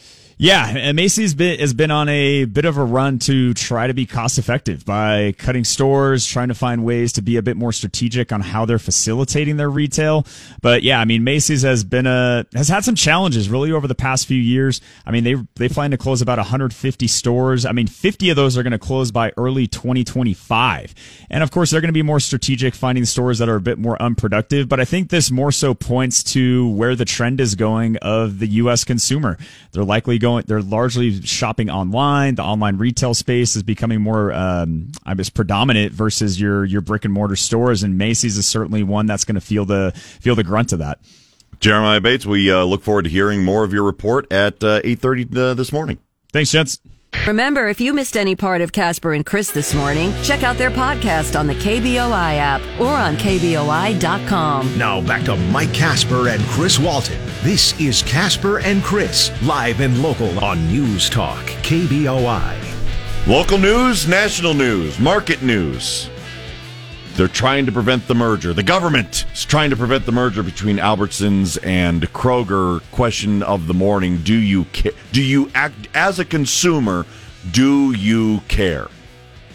Yeah, Macy's been, has been on a bit of a run to try to be cost effective by cutting stores, trying to find ways to be a bit more strategic on how they're facilitating their retail. But yeah, I mean, Macy's has been a has had some challenges really over the past few years. I mean, they they plan to close about 150 stores. I mean, 50 of those are going to close by early 2025, and of course, they're going to be more strategic, finding stores that are a bit more unproductive. But I think this more so points to where the trend is going of the U.S. consumer. They're likely going going, they're largely shopping online. The online retail space is becoming more, um, I guess, predominant versus your your brick and mortar stores. And Macy's is certainly one that's going to feel the feel the grunt of that. Jeremiah Bates, we uh, look forward to hearing more of your report at uh, eight thirty uh, this morning. Thanks, gents. Remember, if you missed any part of Casper and Chris this morning, check out their podcast on the KBOI app or on KBOI.com. Now back to Mike Casper and Chris Walton. This is Casper and Chris, live and local on News Talk, KBOI. Local news, national news, market news. They're trying to prevent the merger. The government is trying to prevent the merger between Albertsons and Kroger. Question of the morning: Do you ca- do you act as a consumer? Do you care?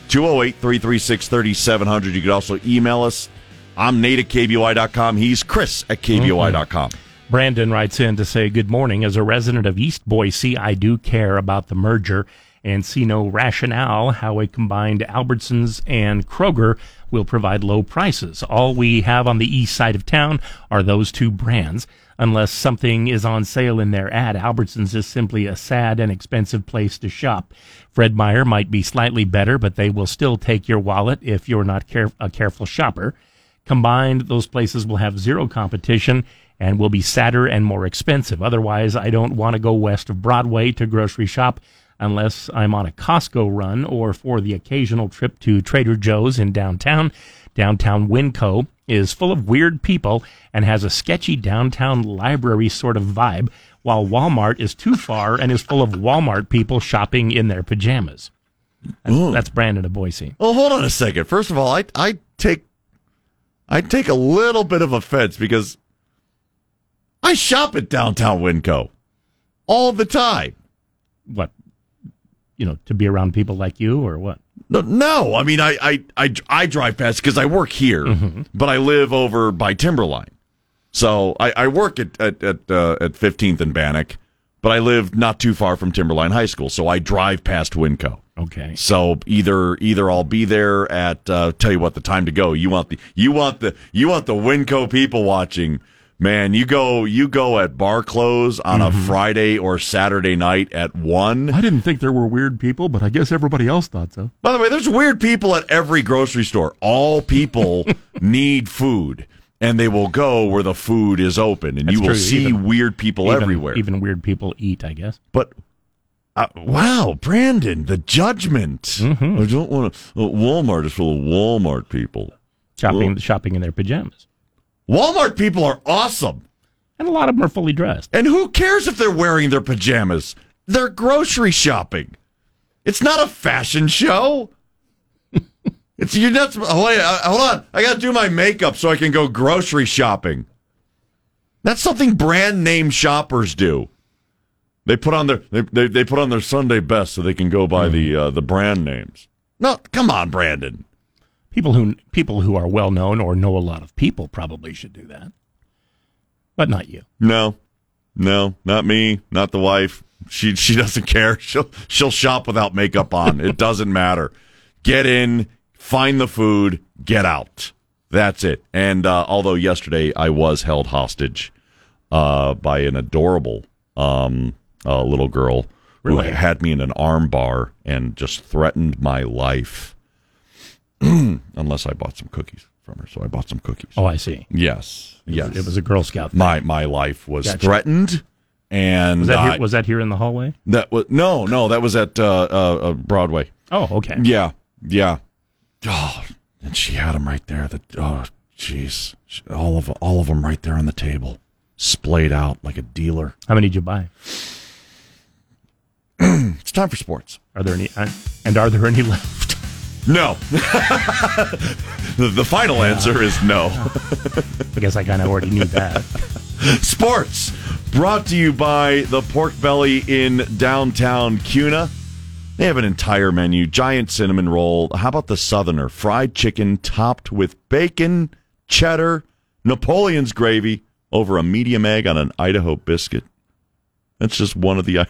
208-336-3700. You could also email us. I'm Nate at KBOI.com. He's Chris at KBOI.com. Mm-hmm. Brandon writes in to say, Good morning. As a resident of East Boise, I do care about the merger and see no rationale how a combined Albertsons and Kroger will provide low prices. All we have on the east side of town are those two brands. Unless something is on sale in their ad, Albertsons is simply a sad and expensive place to shop. Fred Meyer might be slightly better, but they will still take your wallet if you're not care- a careful shopper. Combined, those places will have zero competition and will be sadder and more expensive. Otherwise, I don't want to go west of Broadway to grocery shop unless I'm on a Costco run or for the occasional trip to Trader Joe's in downtown. Downtown Winco is full of weird people and has a sketchy downtown library sort of vibe, while Walmart is too far and is full of Walmart people shopping in their pajamas. That's, that's Brandon of Boise. Well, hold on a second. First of all, I I take I take a little bit of offense because I shop at downtown Winco all the time. What? You know, to be around people like you or what? No, no. I mean, I I I, I drive past because I work here, but I live over by Timberline. So I, I work at at at, uh, at 15th and Bannock, but I live not too far from Timberline High School, so I drive past Winco. Okay. So either either I'll be there at uh, tell you what the time to go. You want the you want the you want the Winco people watching. Man, you go you go at bar close on a mm-hmm. Friday or Saturday night at one. I didn't think there were weird people, but I guess everybody else thought so. By the way, there's weird people at every grocery store. All people <laughs> need food, and they will go where the food is open, and That's you will true. see Even- weird people even, everywhere. Even weird people eat, I guess. but uh, wow, Brandon, the judgment. Mm-hmm. I don't want to. Uh, Walmart is full of Walmart people. Shopping, Well- shopping in their pajamas. Walmart people are awesome. And a lot of them are fully dressed. And who cares if they're wearing their pajamas? They're grocery shopping. It's not a fashion show. <laughs> it's you're not. Oh, wait, uh, hold on. I got to do my makeup so I can go grocery shopping. That's something brand name shoppers do. They put on their they, they, they put on their Sunday best so they can go by the uh, the brand names. No, come on, Brandon. People who people who are well known or know a lot of people probably should do that, but not you. No, no, not me, not the wife. She she doesn't care. <laughs> She'll she'll shop without makeup on. It doesn't matter. Get in, find the food, get out. That's it. And uh, although yesterday I was held hostage uh, by an adorable um, uh, little girl Really? who had me in an arm bar and just threatened my life. <clears throat> Unless I bought some cookies from her, so I bought some cookies. Oh, I see. Yes, yes. It was a Girl Scout. Thing. my my life was Gotcha. threatened, and was that I- here, was that here in the hallway? that was no, no, that was at uh, uh, uh, Broadway. Oh, okay. Yeah, yeah. Oh, and she had them right there. The oh, jeez, all of all of them right there on the table, splayed out like a dealer. How many did you buy? <clears throat> It's time for sports. Are there any? And are there any <laughs> left? No. the, the final answer is no. I guess I kind of already knew that. Sports brought to you by the Pork Belly in downtown Kuna. They have an entire menu giant cinnamon roll. How about the Southerner? Fried chicken topped with bacon, cheddar, Napoleon's gravy over a medium egg on an Idaho biscuit. That's just one of the.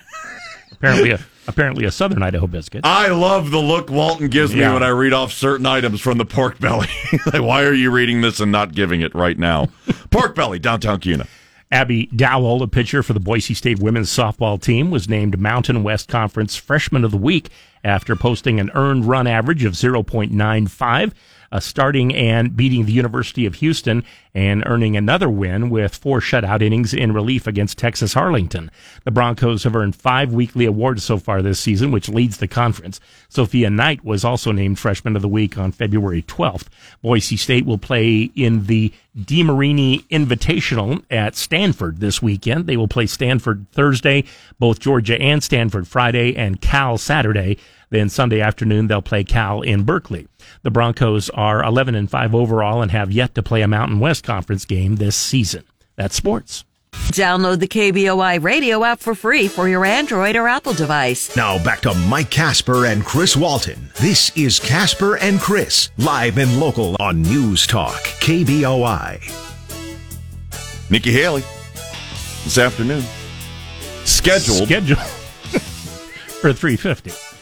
Apparently, a apparently a Southern Idaho biscuit. I love the look Walton gives me when I read off certain items from the pork belly. <laughs> like, why are you reading this and not giving it right now? <laughs> pork belly, downtown Kuna. Abby Dowell, a pitcher for the Boise State women's softball team, was named Mountain West Conference Freshman of the Week after posting an earned run average of 0.95, uh, starting and beating the University of Houston and earning another win with four shutout innings in relief against Texas Arlington. The Broncos have earned five weekly awards so far this season, which leads the conference. Sophia Knight was also named Freshman of the Week on February 12th. Boise State will play in the DeMarini Invitational at Stanford this weekend. They will play Stanford Thursday, both Georgia and Stanford Friday, and Cal Saturday. Then Sunday afternoon they'll play Cal in Berkeley. The Broncos are 11 and 5 overall and have yet to play a Mountain West Conference game this season. That's sports. Download the KBOI radio app for free for your Android or Apple device. Now back to Mike Casper and Chris Walton. This is Casper and Chris, live and local on News Talk, KBOI. Nikki Haley. this afternoon. Scheduled. Schedule <laughs> for 350.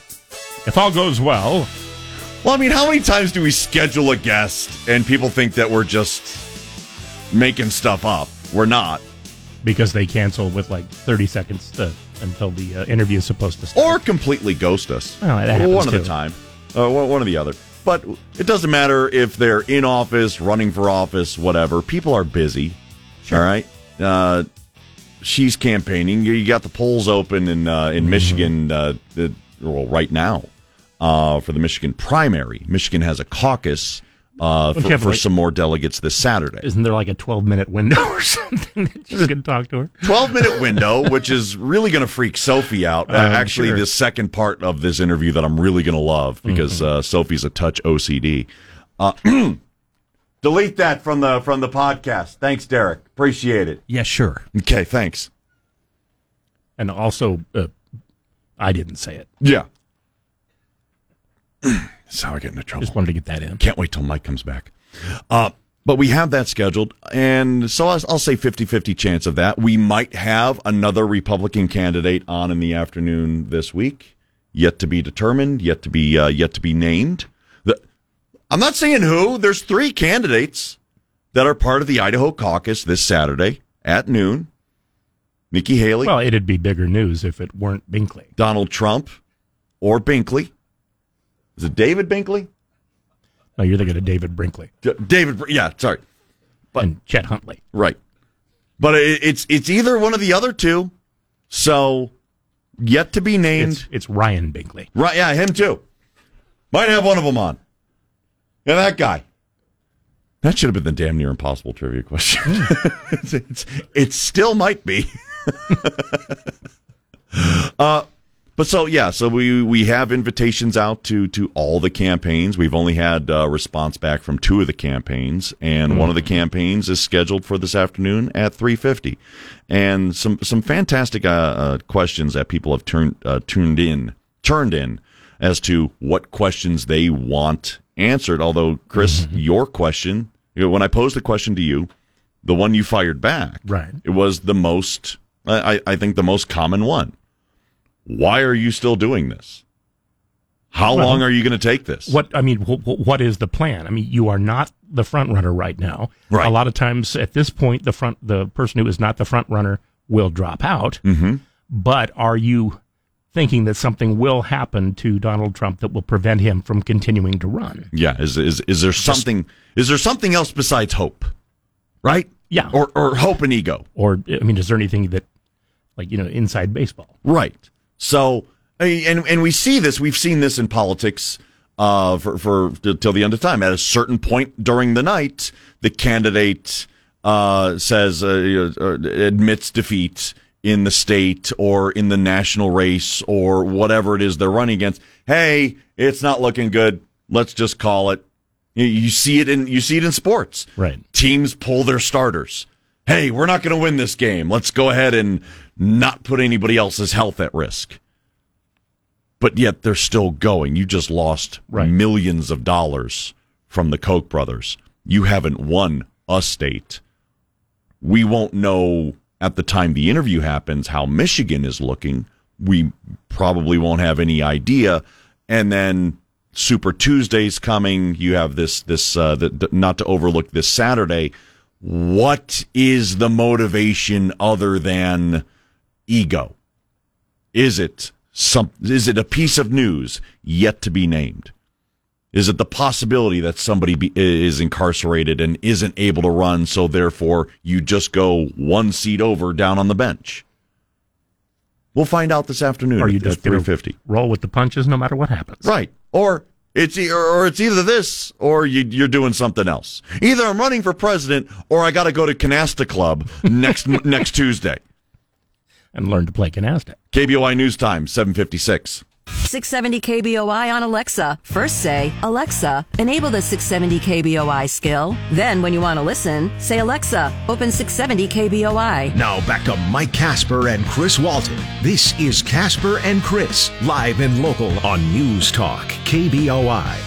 If all goes well, Well, I mean, how many times do we schedule a guest and people think that we're just making stuff up? We're not. because they cancel with like 30 seconds to, until the uh, interview is supposed to start. Or completely ghost us. Well, that happens one at a too. time. Uh, one or the other. But it doesn't matter if they're in office, running for office, whatever. People are busy. All right. Uh, she's campaigning. You got the polls open in uh, Mm-hmm. in Michigan. Uh, well, right now uh, for the Michigan primary. Michigan has a caucus uh, for, for like- some more delegates this Saturday. Isn't there like a 12 minute window <laughs> or something that you can talk to her? 12 minute window, which is really going to freak Sophie out. <laughs> Uh, actually, sure. the second part of this interview that I'm really going to love because Mm-hmm. uh, Sophie's a touch OCD. Uh, <clears throat> delete that from the from the podcast. Thanks, Derek. Appreciate it. Yeah, sure. Okay, thanks. And also, uh, I didn't say it. Yeah. That's how I get into trouble. Just wanted to get that in. Can't wait till Mike comes back. Uh, but we have that scheduled, and so I'll, say 50 50 chance of that. We might have another Republican candidate on in the afternoon this week, yet to be determined, yet to be uh, yet to be named. The, I'm not saying who. There's three candidates that are part of the Idaho caucus this Saturday at noon. Nikki Haley, Well, it'd be bigger news if it weren't Binkley. Donald Trump, or Binkley. Is it David Binkley? No, you're thinking of David Brinkley D- David, yeah, sorry. and Chet Huntley. Right. But it, it's it's either one of the other two. So yet to be named. It's, it's Ryan Binkley. right, yeah, him too. Might have one of them on. Yeah, that guy. That should have been the damn near impossible trivia question. <laughs> it's, it's, it still might be. <laughs> uh, but so yeah, so we we have invitations out to to all the campaigns. We've only had a response back from two of the campaigns, and one of the campaigns is scheduled for this afternoon at three fifty. And some some fantastic uh, uh, questions that people have turned uh, tuned in turned in as to what questions they want answered. Although Chris, your question, you know, when I posed the question to you, the one you fired back, Right. it was the most I I think the most common one. Why are you still doing this? How Well, long are you going to take this? What I mean, wh- wh- what is the plan? I mean, you are not the front runner right now. Right. A lot of times, at this point, the front the person who is not the front runner will drop out. Mm-hmm. But are you thinking that something will happen to Donald Trump that will prevent him from continuing to run? Yeah, is is is there something is there something else besides hope? Right? Yeah. Or or hope and ego. Or I mean, is there anything that, like you know, inside baseball? Right. So and and we see this, we've seen this in politics uh for for till the end of time. At a certain point during the night, the candidate uh says uh, uh, admits defeat in the state or in the national race or whatever it is they're running against. Hey, it's not looking good. Let's just call it. You, you see it in you see it in sports. Right. Teams pull their starters. Hey, we're not going to win this game. Let's go ahead and not put anybody else's health at risk. But yet they're still going. You just lost Right. millions of dollars from the Koch brothers. You haven't won a state. We won't know at the time the interview happens how Michigan is looking. We probably won't have any idea. And then Super Tuesday's coming. You have this this uh, the, the- not to overlook this Saturday. What is the motivation other than ego? Is it some? Is it a piece of news yet to be named? Is it the possibility that somebody be, is incarcerated and isn't able to run, so therefore you just go one seat over down on the bench? We'll find out this afternoon Are you at, just three roll with the punches no matter what happens? Right. Or it's or it's either this or you, you're doing something else. Either I'm running for president or I got to go to Canasta Club next <laughs> next Tuesday. And learn to play canasta. KBOI News Time, 756. 670 KBOI on Alexa. First say, Alexa, enable the 670 KBOI skill. Then, when you want to listen, say, Alexa, open 670 KBOI. Now back to Mike Casper and Chris Walton. This is Casper and Chris, live and local on News Talk, KBOI.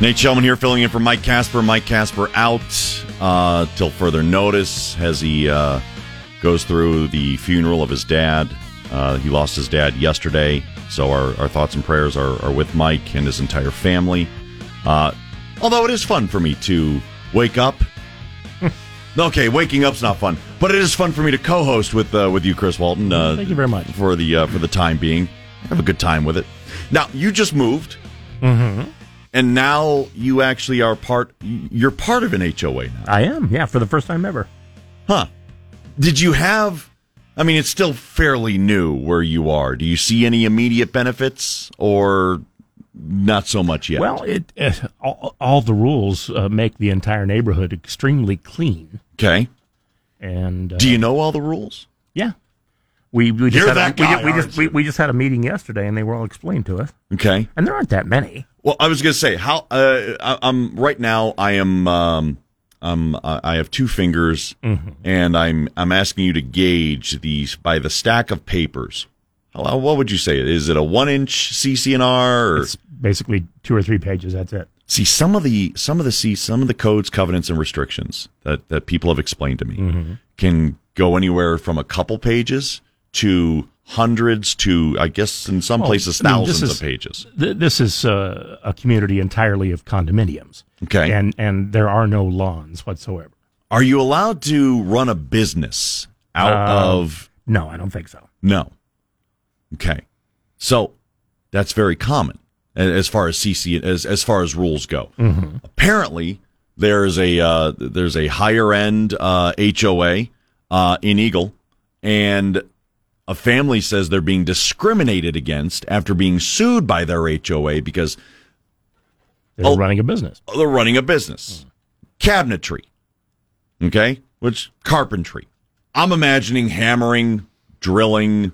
Nate Shellman here, filling in for Mike Casper. Mike Casper out. uh, till further notice Has he uh, goes through the funeral of his dad. Uh, he lost his dad yesterday, so our, our thoughts and prayers are, are with Mike and his entire family. Uh, although it is fun for me to wake up. <laughs> okay, waking up's not fun, but it is fun for me to co-host with uh, with you, Chris Walton. Uh, Thank you very much. for the uh, for the time being. Have a good time with it. Now you just moved, Mm-hmm. and now you actually are part. You're part of an HOA now, I am, yeah, for the first time ever. huh? Did you have? I mean, it's still fairly new where you are. Do you see any immediate benefits, or not so much yet? Well, it uh, all, all the rules uh, make the entire neighborhood extremely clean. okay. And uh, Do you know all the rules? Yeah, we we just You're had a, that we, we just we, we just had a meeting yesterday, and they were all explained to us. Okay. And there aren't that many. Well, I was going to say how uh, I, I'm right now. I am. Um, um, I I have two fingers, Mm-hmm. and I'm I'm asking you to gauge these by the stack of papers. How, what would you say? Is it a one inch CC&R? Or? It's basically two or three pages. That's it. See some of the some of the see some of the codes, covenants, and restrictions that that people have explained to me Mm-hmm. can go anywhere from a couple pages to hundreds to I guess in some Well, places I mean, thousands is- of pages. Th- this is uh, a community entirely of condominiums. Okay. and and there are no lawns whatsoever. Are you allowed to run a business out Uh, of No, I don't think so. no? Okay, so that's very common as far as CC as as far as rules go. Apparently, there's a uh, there's a higher end uh, HOA uh, in Eagle, and a family says they're being discriminated against after being sued by their HOA because They're Oh. running a business. they're running a business. Cabinetry. Okay? Which carpentry. I'm imagining hammering, drilling,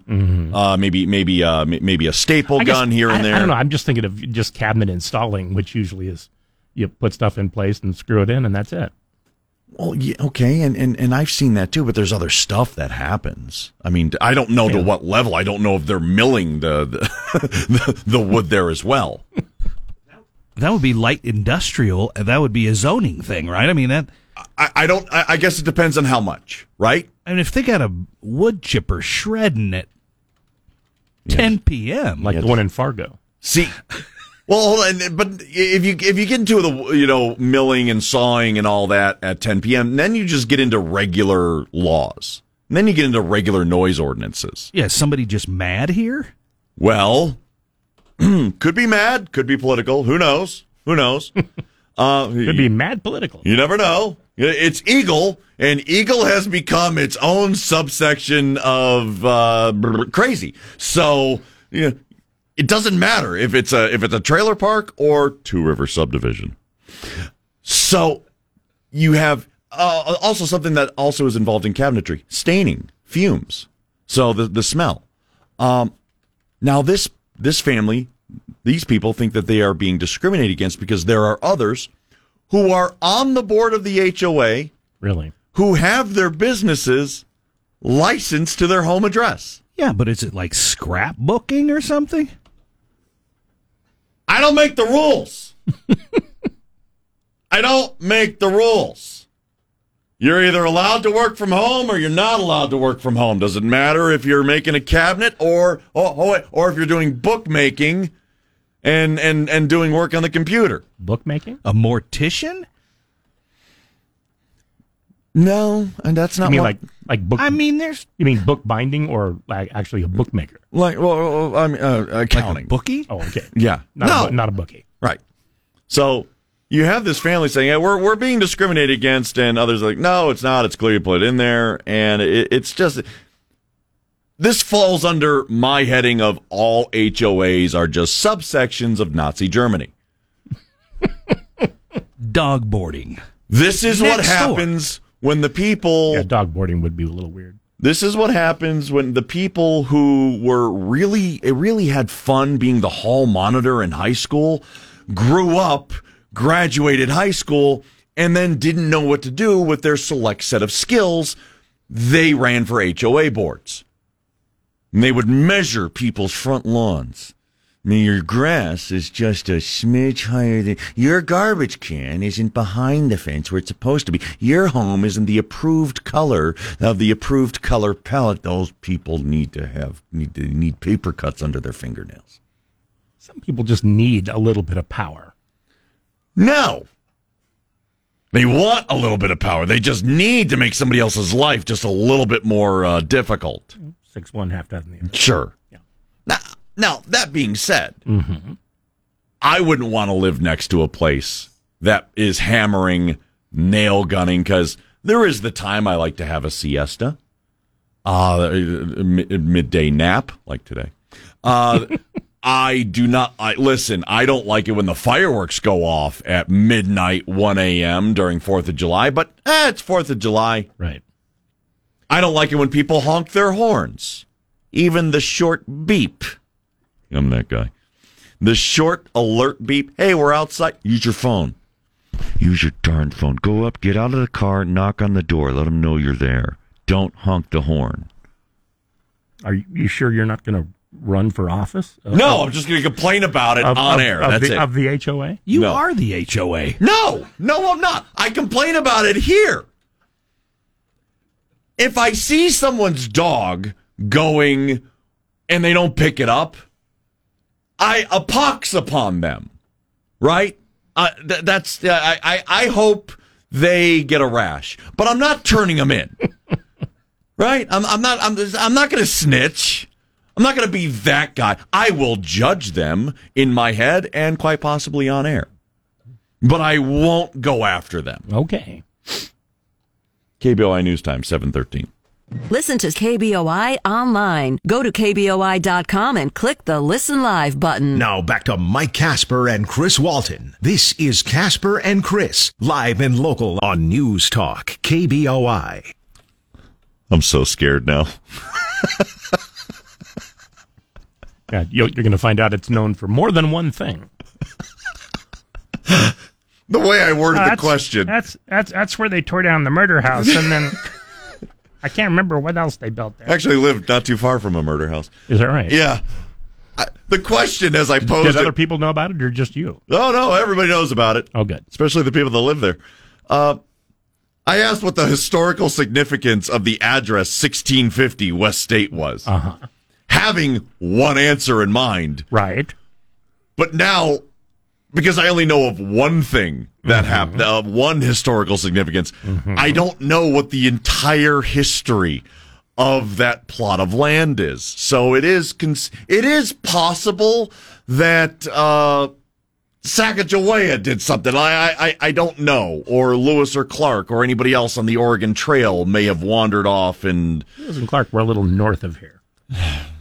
uh, maybe maybe uh, maybe a staple guess- gun here and I- there. I don't know. I'm just thinking of just cabinet installing, which usually is you put stuff in place and screw it in, and that's it. Well, yeah, okay, and, and and I've seen that too, but there's other stuff that happens. I mean, I don't know to what level. I don't know if they're milling the the, <laughs> the, the wood there as well. That would be light industrial. That would be a zoning thing, right? I mean that. I, I don't. I, I guess it depends on how much, right? I mean, if they got a wood chipper shredding at 10 p.m., Like the one in Fargo. See, well, but if you if you get into the you know milling and sawing and all that at 10 p.m., then you just get into regular laws. And then you get into regular noise ordinances. yeah, somebody just mad here. Well, <clears throat> could be mad, could be political. Who knows? Who knows? <laughs> uh, Could be mad political. You never know. It's Eagle, and Eagle has become its own subsection of uh, crazy. So you know, it doesn't matter if it's a if it's a trailer park or Two River subdivision. So you have uh, also something that also is involved in cabinetry: staining, fumes. So the the smell. Um, now this this family, these people think that they are being discriminated against because there are others who are on the board of the HOA Really? who have their businesses licensed to their home address. Yeah, but is it like scrapbooking or something? I don't make the rules. <laughs> I don't make the rules. You're either allowed to work from home or you're not allowed to work from home. Doesn't matter if you're making a cabinet or oh, oh, or if you're doing bookmaking and and and doing work on the computer. Bookmaking? A mortician? No, and that's not I mean what- like like book? I mean, there's you mean book binding or like actually a bookmaker? like well, well, I mean uh, accounting. bookie. Oh, okay. yeah, Not no, a, not a bookie. Right. So you have this family saying, yeah, we're, we're being discriminated against, and others are like, no, it's not. It's clearly put in there. And it, it's just, this falls under my heading of all HOAs are just subsections of Nazi Germany. <laughs> Dog boarding. This is what Next door. happens when the people Yeah, dog boarding would be a little weird. This is what happens when the people who were really, it really had fun being the hall monitor in high school, grew up, graduated high school, and then didn't know what to do with their select set of skills. They ran for HOA boards. And they would measure people's front lawns. I mean, your grass is just a smidge higher than your garbage can isn't behind the fence where it's supposed to be. Your home isn't the approved color of the approved color palette. Those people need to have need to need paper cuts under their fingernails. Some people just need a little bit of power. No. They want a little bit of power. They just need to make somebody else's life just a little bit more uh, difficult. Six one, half dozen the other. Sure. Now, now, that being said, I wouldn't want to live next to a place that is hammering, nail gunning, because there is the time I like to have a siesta, uh, mi- midday nap, like today. Uh, <laughs> I do not. I listen. I don't like it when the fireworks go off at midnight, one a.m. during Fourth of July. But eh, it's Fourth of July. Right. I don't like it when people honk their horns, even the short beep. I'm that guy. The short alert beep. Hey, we're outside. Use your phone. Use your darn phone. Go up, get out of the car, knock on the door, let them know you're there. Don't honk the horn. Are you, you sure you're not going to run for office? Uh, No, of- I'm just going to complain about it of- on of- air. Of That's the, it. Of the HOA? You No. are the HOA. No, no, I'm not. I complain about it here. If I see someone's dog going and they don't pick it up, I a pox upon them, right? Uh, th- that's uh, I, I I hope they get a rash, but I'm not turning them in, <laughs> right? I'm I'm not I'm I'm not going to snitch. I'm not going to be that guy. I will judge them in my head and quite possibly on air but I won't go after them. Okay. KBOI News Time, 713. Listen to KBOI online. Go to KBOI.com and click the Listen Live button. Now back to Mike Casper and Chris Walton. This is Casper and Chris, live and local on News Talk, KBOI. I'm so scared now. <laughs> Yeah, you're going to find out it's known for more than one thing. <laughs> The way I worded the Uh, that's- question. That's that's that's where they tore down the murder house, and then <laughs> I can't remember what else they built there. Actually lived not too far from a murder house. Is that right? Yeah. I, the question as I posed Did it. other people know about it or just you? Oh, no, everybody knows about it. Oh, good. Especially the people that live there. Uh, I asked what the historical significance of the address 1650 West State was. Uh huh. Having one answer in mind. Right. But now, because I only know of one thing that mm-hmm. happened, of one historical significance, mm-hmm. I don't know what the entire history of that plot of land is. So it is cons- it is possible that uh, Sacagawea did something. I, I I don't know, or Lewis or Clark or anybody else on the Oregon Trail may have wandered off and. Lewis and Clark were a little north of here. <sighs> <sighs> <sighs>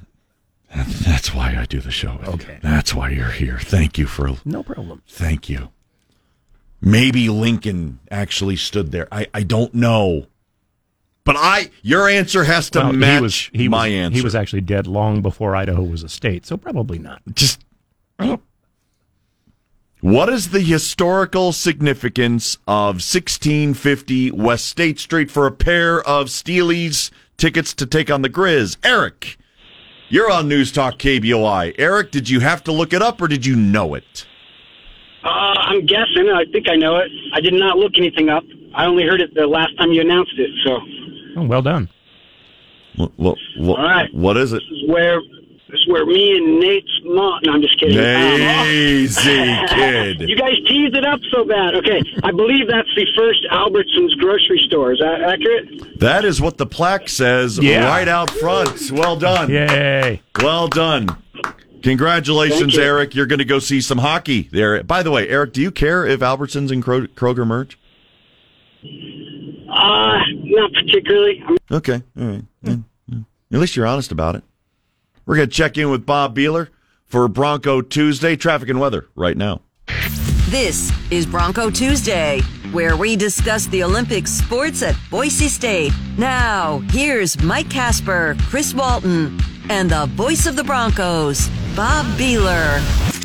That's why I do the show. with you. Okay. That's why you're here. Thank you for No problem. Thank you. Maybe Lincoln actually stood there. I, I don't know. But I your answer has to Well, match he was, he my was, answer. He was actually dead long before Idaho was a state, so probably not. just What is the historical significance of 1650 West State Street for a pair of Steelies tickets to take on the Grizz? Eric, you're on News Talk KBOI. Eric, did you have to look it up or did you know it? Uh, I'm guessing. I think I know it. I did not look anything up. I only heard it the last time you announced it. So Oh, well done. What, what, what, All right. what is it? this is where this is where me and Nate's mom. No, I'm just kidding. Um, Easy, <laughs> kid. You guys teased it up so bad. Okay, I believe that's the first Albertsons grocery store. Is that accurate? That is what the plaque says Yeah. right out front. Well done. Yay. Well done. Congratulations, you. Eric. You're going to go see some hockey there. By the way, Eric, do you care if Albertsons and Kroger merge? Uh, not particularly. Okay. All right. Yeah, yeah. At least you're honest about it. We're going to check in with Bob Beeler for Bronco Tuesday traffic and weather right now. This is Bronco Tuesday, where we discuss the Olympic sports at Boise State. Now, here's Mike Casper, Chris Walton, and the voice of the Broncos, Bob Beeler,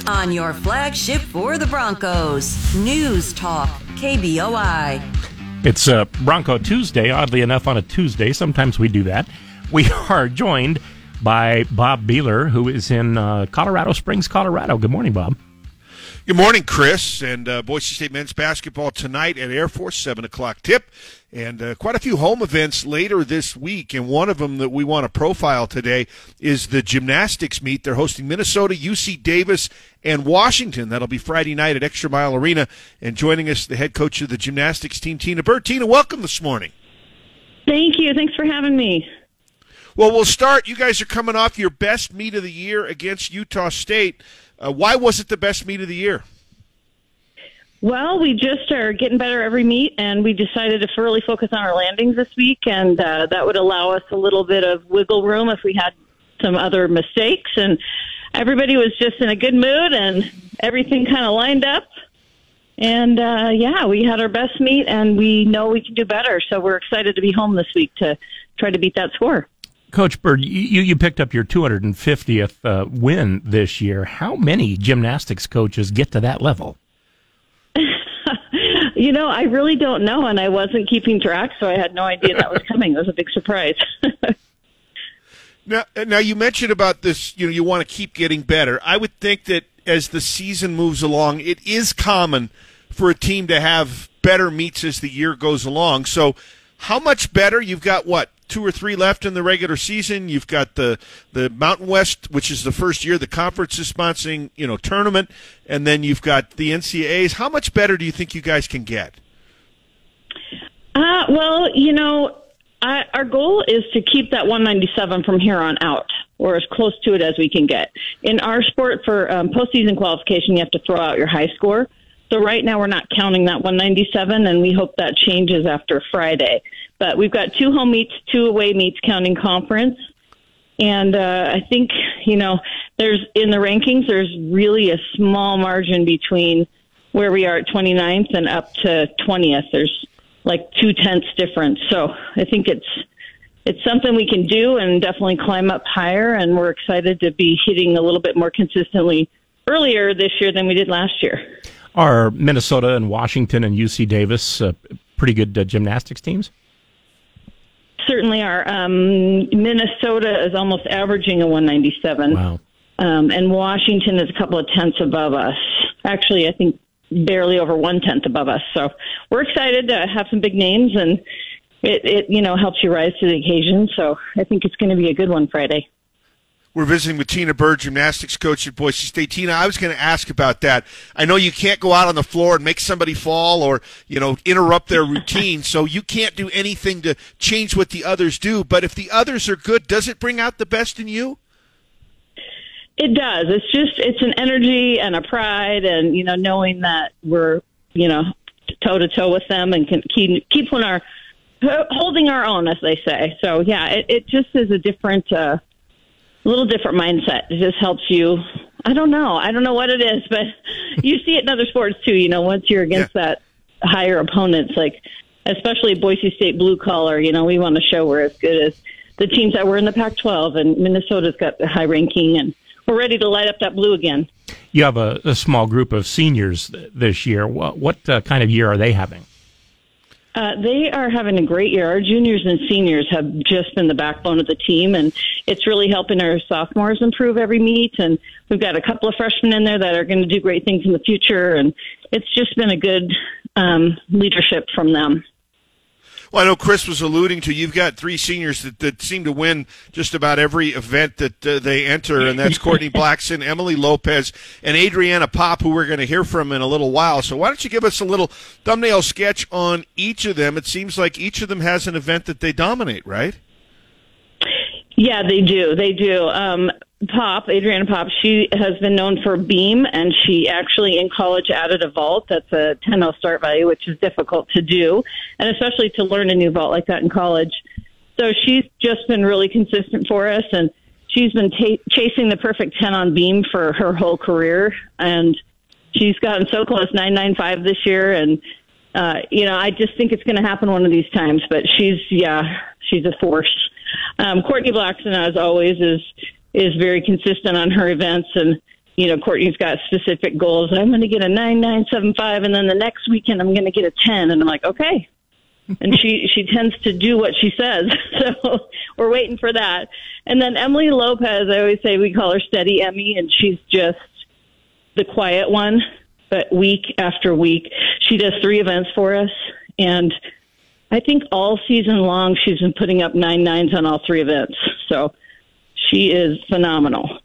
on your flagship for the Broncos, News Talk, KBOI. It's uh, Bronco Tuesday, oddly enough, on a Tuesday. Sometimes we do that. We <laughs> are joined by Bob Beeler, who is in uh, Colorado Springs, Colorado. Good morning, Bob. Good morning, Chris. And uh, Boise State men's basketball tonight at Air Force, 7 o'clock tip. And uh, quite a few home events later this week. And one of them that we want to profile today is the gymnastics meet. They're hosting Minnesota, UC Davis, and Washington. That'll be Friday night at Extra Mile Arena. And joining us, the head coach of the gymnastics team, Tina Bird. Tina, welcome this morning. Thank you. Thanks for having me. Well, we'll start. You guys are coming off your best meet of the year against Utah State. Uh, why was it the best meet of the year? Well, we just are getting better every meet, and we decided to really focus on our landings this week, and uh, that would allow us a little bit of wiggle room if we had some other mistakes. And everybody was just in a good mood, and everything kind of lined up. And uh, yeah, we had our best meet, and we know we can do better. So we're excited to be home this week to try to beat that score. Coach Bird, you, you picked up your 250th uh, win this year. How many gymnastics coaches get to that level? <laughs> you know, I really don't know, and I wasn't keeping track, so I had no idea that was <laughs> coming. It was a big surprise. <laughs> now, now you mentioned about this. You know, you want to keep getting better. I would think that as the season moves along, it is common for a team to have better meets as the year goes along. So, how much better? You've got what two or three left in the regular season. You've got the the Mountain West, which is the first year the conference is sponsoring, you know, tournament, and then you've got the NCAAs. How much better do you think you guys can get? Uh, well, you know, I, our goal is to keep that 197 from here on out, or as close to it as we can get. In our sport, for um, postseason qualification, you have to throw out your high score. So right now, we're not counting that 197, and we hope that changes after Friday. But we've got two home meets, two away meets counting conference. And uh, I think, you know, there's in the rankings, there's really a small margin between where we are at 29th and up to 20th. There's like two tenths difference. So I think it's it's something we can do and definitely climb up higher. And we're excited to be hitting a little bit more consistently earlier this year than we did last year. Are Minnesota and Washington and UC Davis uh, pretty good uh, gymnastics teams? certainly are. Um, Minnesota is almost averaging a 197. Wow. Um, and Washington is a couple of tenths above us. Actually, I think barely over one tenth above us. So we're excited to have some big names, and it, it you know helps you rise to the occasion. So I think it's going to be a good one Friday. We're visiting with Tina Bird, gymnastics coach at Boise State. Tina, I was going to ask about that. I know you can't go out on the floor and make somebody fall or, you know, interrupt their routine, so you can't do anything to change what the others do. But if the others are good, does it bring out the best in you? It does. It's just, it's an energy and a pride and, you know, knowing that we're, you know, toe to toe with them and can keep, keep on our, holding our own, as they say. So yeah, it, it just is a different, uh, little different mindset. It just helps you. I don't know. I don't know what it is, but <laughs> you see it in other sports too. You know, once you're against yeah. that higher opponents, like especially Boise State blue collar, you know, we want to show we're as good as the teams that were in the Pac-12, and Minnesota's got the high ranking, and we're ready to light up that blue again. You have a, a small group of seniors this year. What, what uh, kind of year are they having? Uh, they are having a great year. Our juniors and seniors have just been the backbone of the team, and it's really helping our sophomores improve every meet. And we've got a couple of freshmen in there that are going to do great things in the future, and it's just been a good um, leadership from them. Well, I know Chris was alluding to you've got three seniors that, that seem to win just about every event that uh, they enter, and that's Courtney <laughs> Blackson, Emily Lopez, and Adriana Popp, who we're going to hear from in a little while. So why don't you give us a little thumbnail sketch on each of them? It seems like each of them has an event that they dominate, right? Yeah, they do. They do. Um, Popp, Adriana Popp, she has been known for beam, and she actually in college added a vault. That's a 10 start value, which is difficult to do, and especially to learn a new vault like that in college. So she's just been really consistent for us, and she's been ta- chasing the perfect 10 on beam for her whole career, and she's gotten so close, 995 this year, and uh, you know, I just think it's going to happen one of these times. But she's, yeah, she's a force. Um, Courtney Blackson, as always, is is very consistent on her events and you know courtney's got specific goals i'm going to get a 9975 and then the next weekend i'm going to get a 10 and i'm like okay <laughs> and she she tends to do what she says. <laughs> So we're waiting for that. And then Emily Lopez, I always say we call her Steady Emmy, and she's just the quiet one. But week after week, she does three events for us, and I think all season long she's been putting up nine nines on all three events. So she is phenomenal.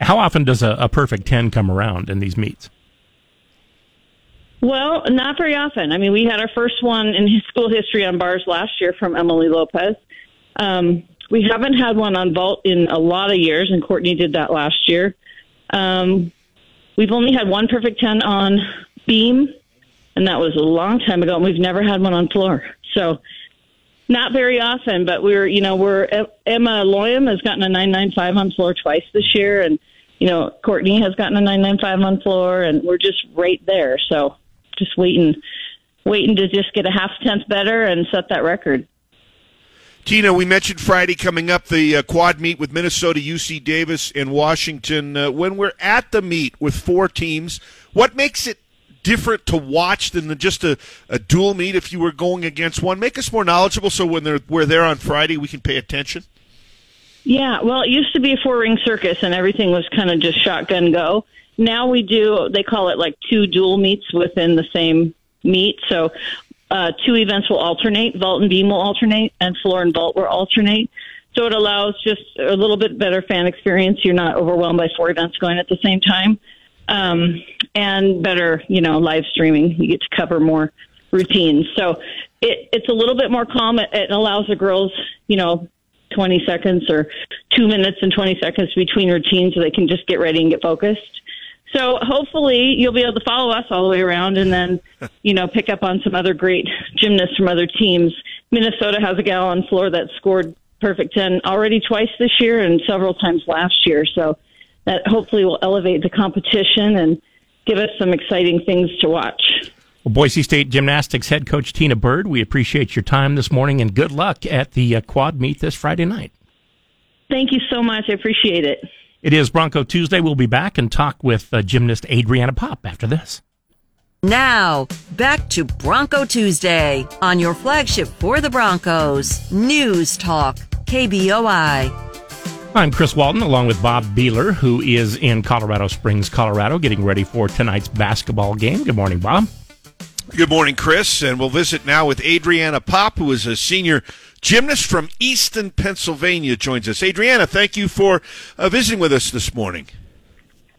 How often does a, a perfect 10 come around in these meets? Well, not very often. I mean, we had our first one in <laughs> school history on bars last year from Emily Lopez. Um, we haven't had one on vault in a lot of years, and Courtney did that last year. Um, we've only had one perfect 10 on beam, and that was a long time ago, and we've never had one on floor. So, not very often, but we're, you know, we're, Emma Loyim has gotten a 995 on floor twice this year, and, you know, Courtney has gotten a 995 on floor, and we're just right there. So, just waiting, waiting to just get a half tenth better and set that record. Tina, we mentioned Friday coming up the uh, quad meet with Minnesota, UC Davis, and Washington. Uh, when we're at the meet with four teams, what makes it different to watch than just a, a dual meet if you were going against one? Make us more knowledgeable so when they're, we're there on Friday, we can pay attention. Yeah, well, it used to be a four ring circus and everything was kind of just shotgun go. Now we do, they call it like two dual meets within the same meet. So uh, two events will alternate. Vault and beam will alternate, and floor and vault will alternate. So it allows just a little bit better fan experience. You're not overwhelmed by four events going at the same time, um, and better, you know, live streaming. You get to cover more routines. So it, it's a little bit more calm. It, it allows the girls, you know, 20 seconds or two minutes and 20 seconds between routines so they can just get ready and get focused. So hopefully you'll be able to follow us all the way around and then, <laughs> you know, pick up on some other great gymnasts from other teams. Minnesota has a gal on floor that scored perfect 10 already twice this year and several times last year. So that hopefully will elevate the competition and give us some exciting things to watch. Well, Boise State Gymnastics head coach Tina Bird, we appreciate your time this morning and good luck at the uh, quad meet this Friday night. Thank you so much. I appreciate it. It is Bronco Tuesday. We'll be back and talk with uh, gymnast Adriana Popp after this. Now, back to Bronco Tuesday on your flagship for the Broncos, News Talk, KBOI. I'm Chris Walton, along with Bob Behler, who is in Colorado Springs, Colorado, getting ready for tonight's basketball game. Good morning, Bob. Good morning, Chris. And we'll visit now with Adriana Popp, who is a senior gymnast from Easton, Pennsylvania, joins us. Adriana, thank you for uh, visiting with us this morning.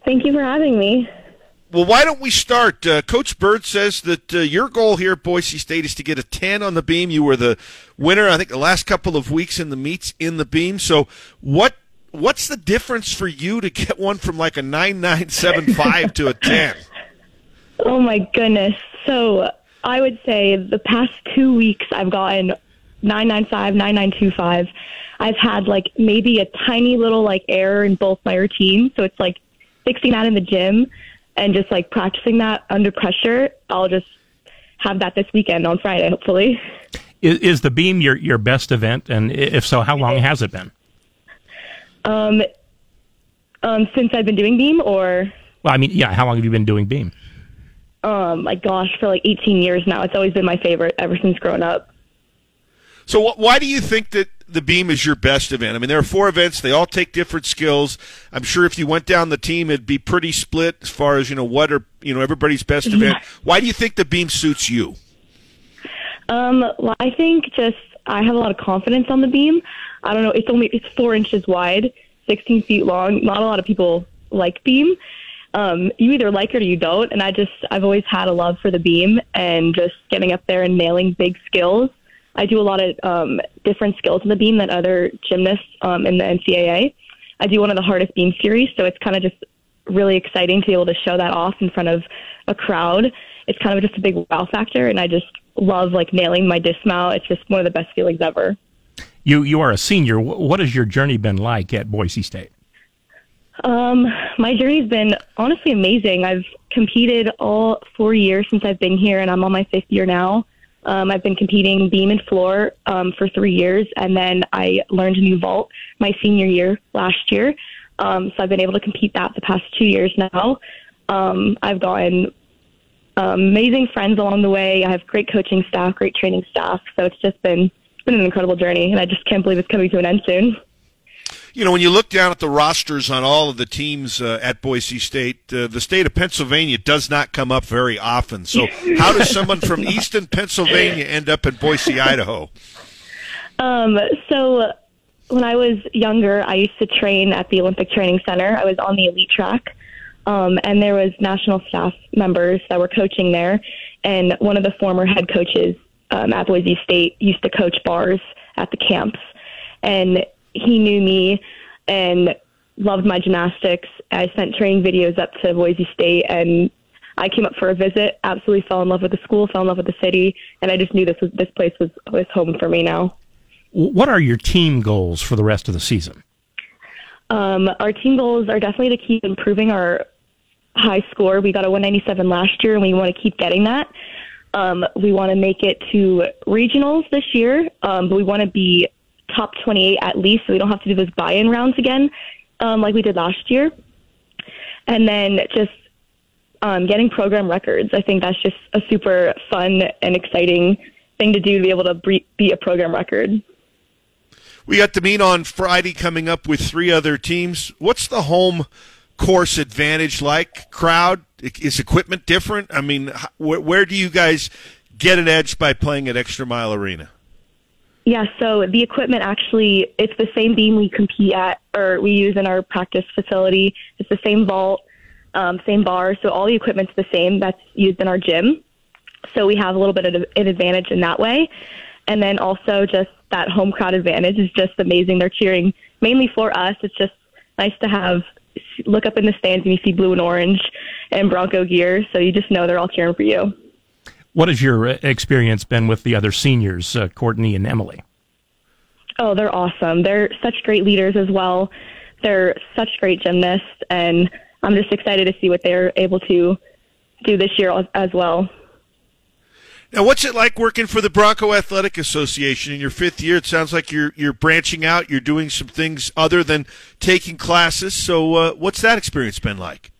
Thank you for having me. Well, why don't we start? Uh, Coach Bird says that uh, your goal here at Boise State is to get a 10 on the beam. You were the winner, I think, the last couple of weeks in the meets in the beam. So, what what's the difference for you to get one from like a 9975 to a 10? <laughs> Oh, my goodness. So, I would say the past two weeks I've gotten 995, 9925. I've had like maybe a tiny little like error in both my routines. So it's like fixing that in the gym and just like practicing that under pressure. I'll just have that this weekend on Friday, hopefully. Is, is the beam your, your best event? And if so, how long has it been? Um, um, since I've been doing beam or? Well, I mean, yeah, how long have you been doing beam? Um, my gosh, for like 18 years now. It's always been my favorite ever since growing up. So why do you think that the beam is your best event? I mean, there are four events; they all take different skills. I'm sure if you went down the team, it'd be pretty split as far as you know what are you know everybody's best Yeah. event. Why do you think the beam suits you? Um, well, I think just I have a lot of confidence on the beam. I don't know. It's only it's four inches wide, 16 feet long. Not a lot of people like beam. Um, you either like it or you don't. And I just I've always had a love for the beam and just getting up there and nailing big skills. I do a lot of um, different skills in the beam than other gymnasts um, in the NCAA. I do one of the hardest beam series, so it's kind of just really exciting to be able to show that off in front of a crowd. It's kind of just a big wow factor, and I just love like nailing my dismount. It's just one of the best feelings ever. You you are a senior. What has your journey been like at Boise State? Um, my journey's been honestly amazing. I've competed all four years since I've been here, and I'm on my fifth year now. Um, I've been competing beam and floor um, for three years, and then I learned a new vault my senior year last year. Um, so I've been able to compete that the past two years now. Um, I've gotten amazing friends along the way. I have great coaching staff, great training staff. So it's just been been an incredible journey, and I just can't believe it's coming to an end soon. You know, when you look down at the rosters on all of the teams uh, at Boise State, uh, the state of Pennsylvania does not come up very often. So, <laughs> how does someone from Easton, Pennsylvania, end up in Boise, Idaho? Um, so when I was younger, I used to train at the Olympic Training Center. I was on the elite track, um, and there was national staff members that were coaching there. And one of the former head coaches um, at Boise State used to coach bars at the camps, and he knew me and loved my gymnastics. I sent training videos up to Boise State, and I came up for a visit. Absolutely fell in love with the school, fell in love with the city, and I just knew this was this place was was home for me now. What are your team goals for the rest of the season? Um, our team goals are definitely to keep improving our high score. We got a 197 last year, and we want to keep getting that. Um, we want to make it to regionals this year, um, but we want to be top 28 at least, so we don't have to do those buy-in rounds again, um, like we did last year. And then just um, getting program records. I think that's just a super fun and exciting thing to do to be able to be a program record. We got to meet on Friday coming up with three other teams. What's the home course advantage like? Crowd? Is equipment different? I mean, where do you guys get an edge by playing at Extra Mile Arena? Yeah, so the equipment actually, it's the same beam we compete at or we use in our practice facility. It's the same vault, um, same bar. So all the equipment's the same that's used in our gym. So we have a little bit of an advantage in that way. And then also just that home crowd advantage is just amazing. They're cheering mainly for us. It's just nice to have look up in the stands and you see blue and orange and Bronco gear. So you just know they're all cheering for you. What has your uh, experience been with the other seniors, uh, Courtney and Emily? Oh, they're awesome. They're such great leaders as well. They're such great gymnasts, and I'm just excited to see what they're able to do this year as- as well. Now, what's it like working for the Bronco Athletic Association in your fifth year? It sounds like you're you're branching out. You're doing some things other than taking classes. So, uh, what's that experience been like?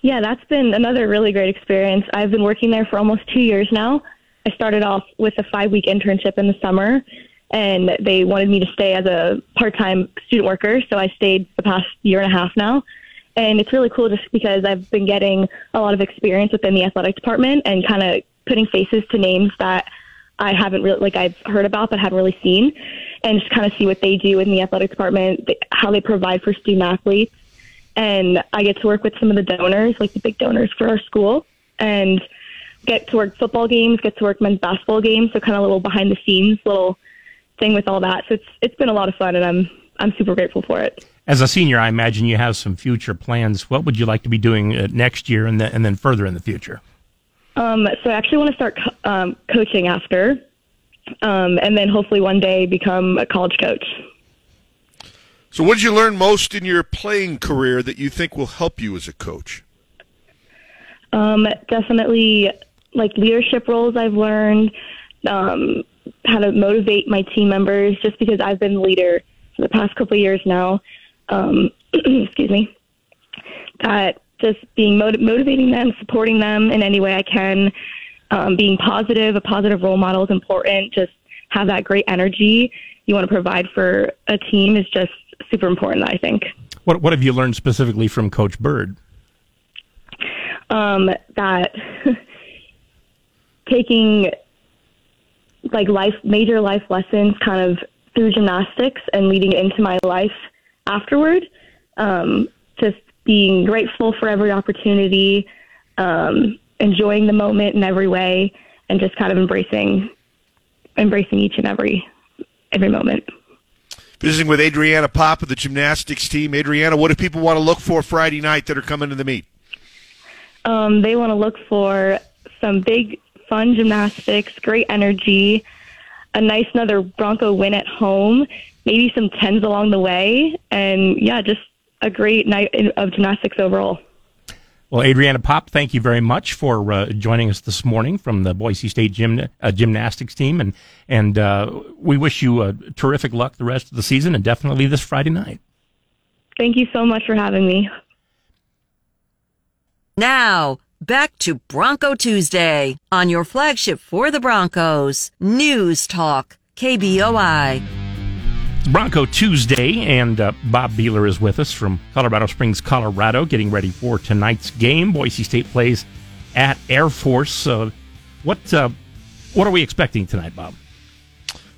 Yeah, that's been another really great experience. I've been working there for almost two years now. I started off with a five week internship in the summer, and they wanted me to stay as a part time student worker. So I stayed the past year and a half now. And it's really cool just because I've been getting a lot of experience within the athletic department and kind of putting faces to names that I haven't really, like I've heard about but haven't really seen, and just kind of see what they do in the athletic department, how they provide for student athletes and I get to work with some of the donors, like the big donors for our school, and get to work football games, get to work men's basketball games. So kind of a little behind the scenes little thing with all that. So it's it's been a lot of fun, and I'm I'm super grateful for it. As a senior, I imagine you have some future plans. What would you like to be doing uh, next year and then, and then further in the future? Um, so I actually want to start co- um, coaching after, um, and then hopefully one day become a college coach. So, what did you learn most in your playing career that you think will help you as a coach? Um, definitely, like leadership roles I've learned, um, how to motivate my team members. Just because I've been the leader for the past couple of years now, um, <clears throat> excuse me, that just being motiv- motivating them, supporting them in any way I can, um, being positive, a positive role model is important. Just have that great energy you want to provide for a team is just super important. I think. What What have you learned specifically from Coach Bird? um, that <laughs> taking like life major life lessons kind of through gymnastics and leading into my life afterward um, just being grateful for every opportunity um, enjoying the moment in every way and just kind of embracing embracing each and every every moment Visiting with Adriana Popp of the gymnastics team. Adriana, what do people want to look for Friday night that are coming to the meet? Um, they want to look for some big, fun gymnastics, great energy, a nice another Bronco win at home, maybe some tens along the way, and yeah, just a great night of gymnastics overall. Well, Adriana Popp, thank you very much for uh, joining us this morning from the Boise State gym, uh, gymnastics team, and and uh, we wish you uh, terrific luck the rest of the season, and definitely this Friday night. Thank you so much for having me. Now, back to Bronco Tuesday on your flagship for the Broncos, News Talk, KBOI. Bronco Tuesday, and uh, Bob Behler is with us from Colorado Springs, Colorado, getting ready for tonight's game. Boise State plays at Air Force. Uh, what uh, what are we expecting tonight, Bob?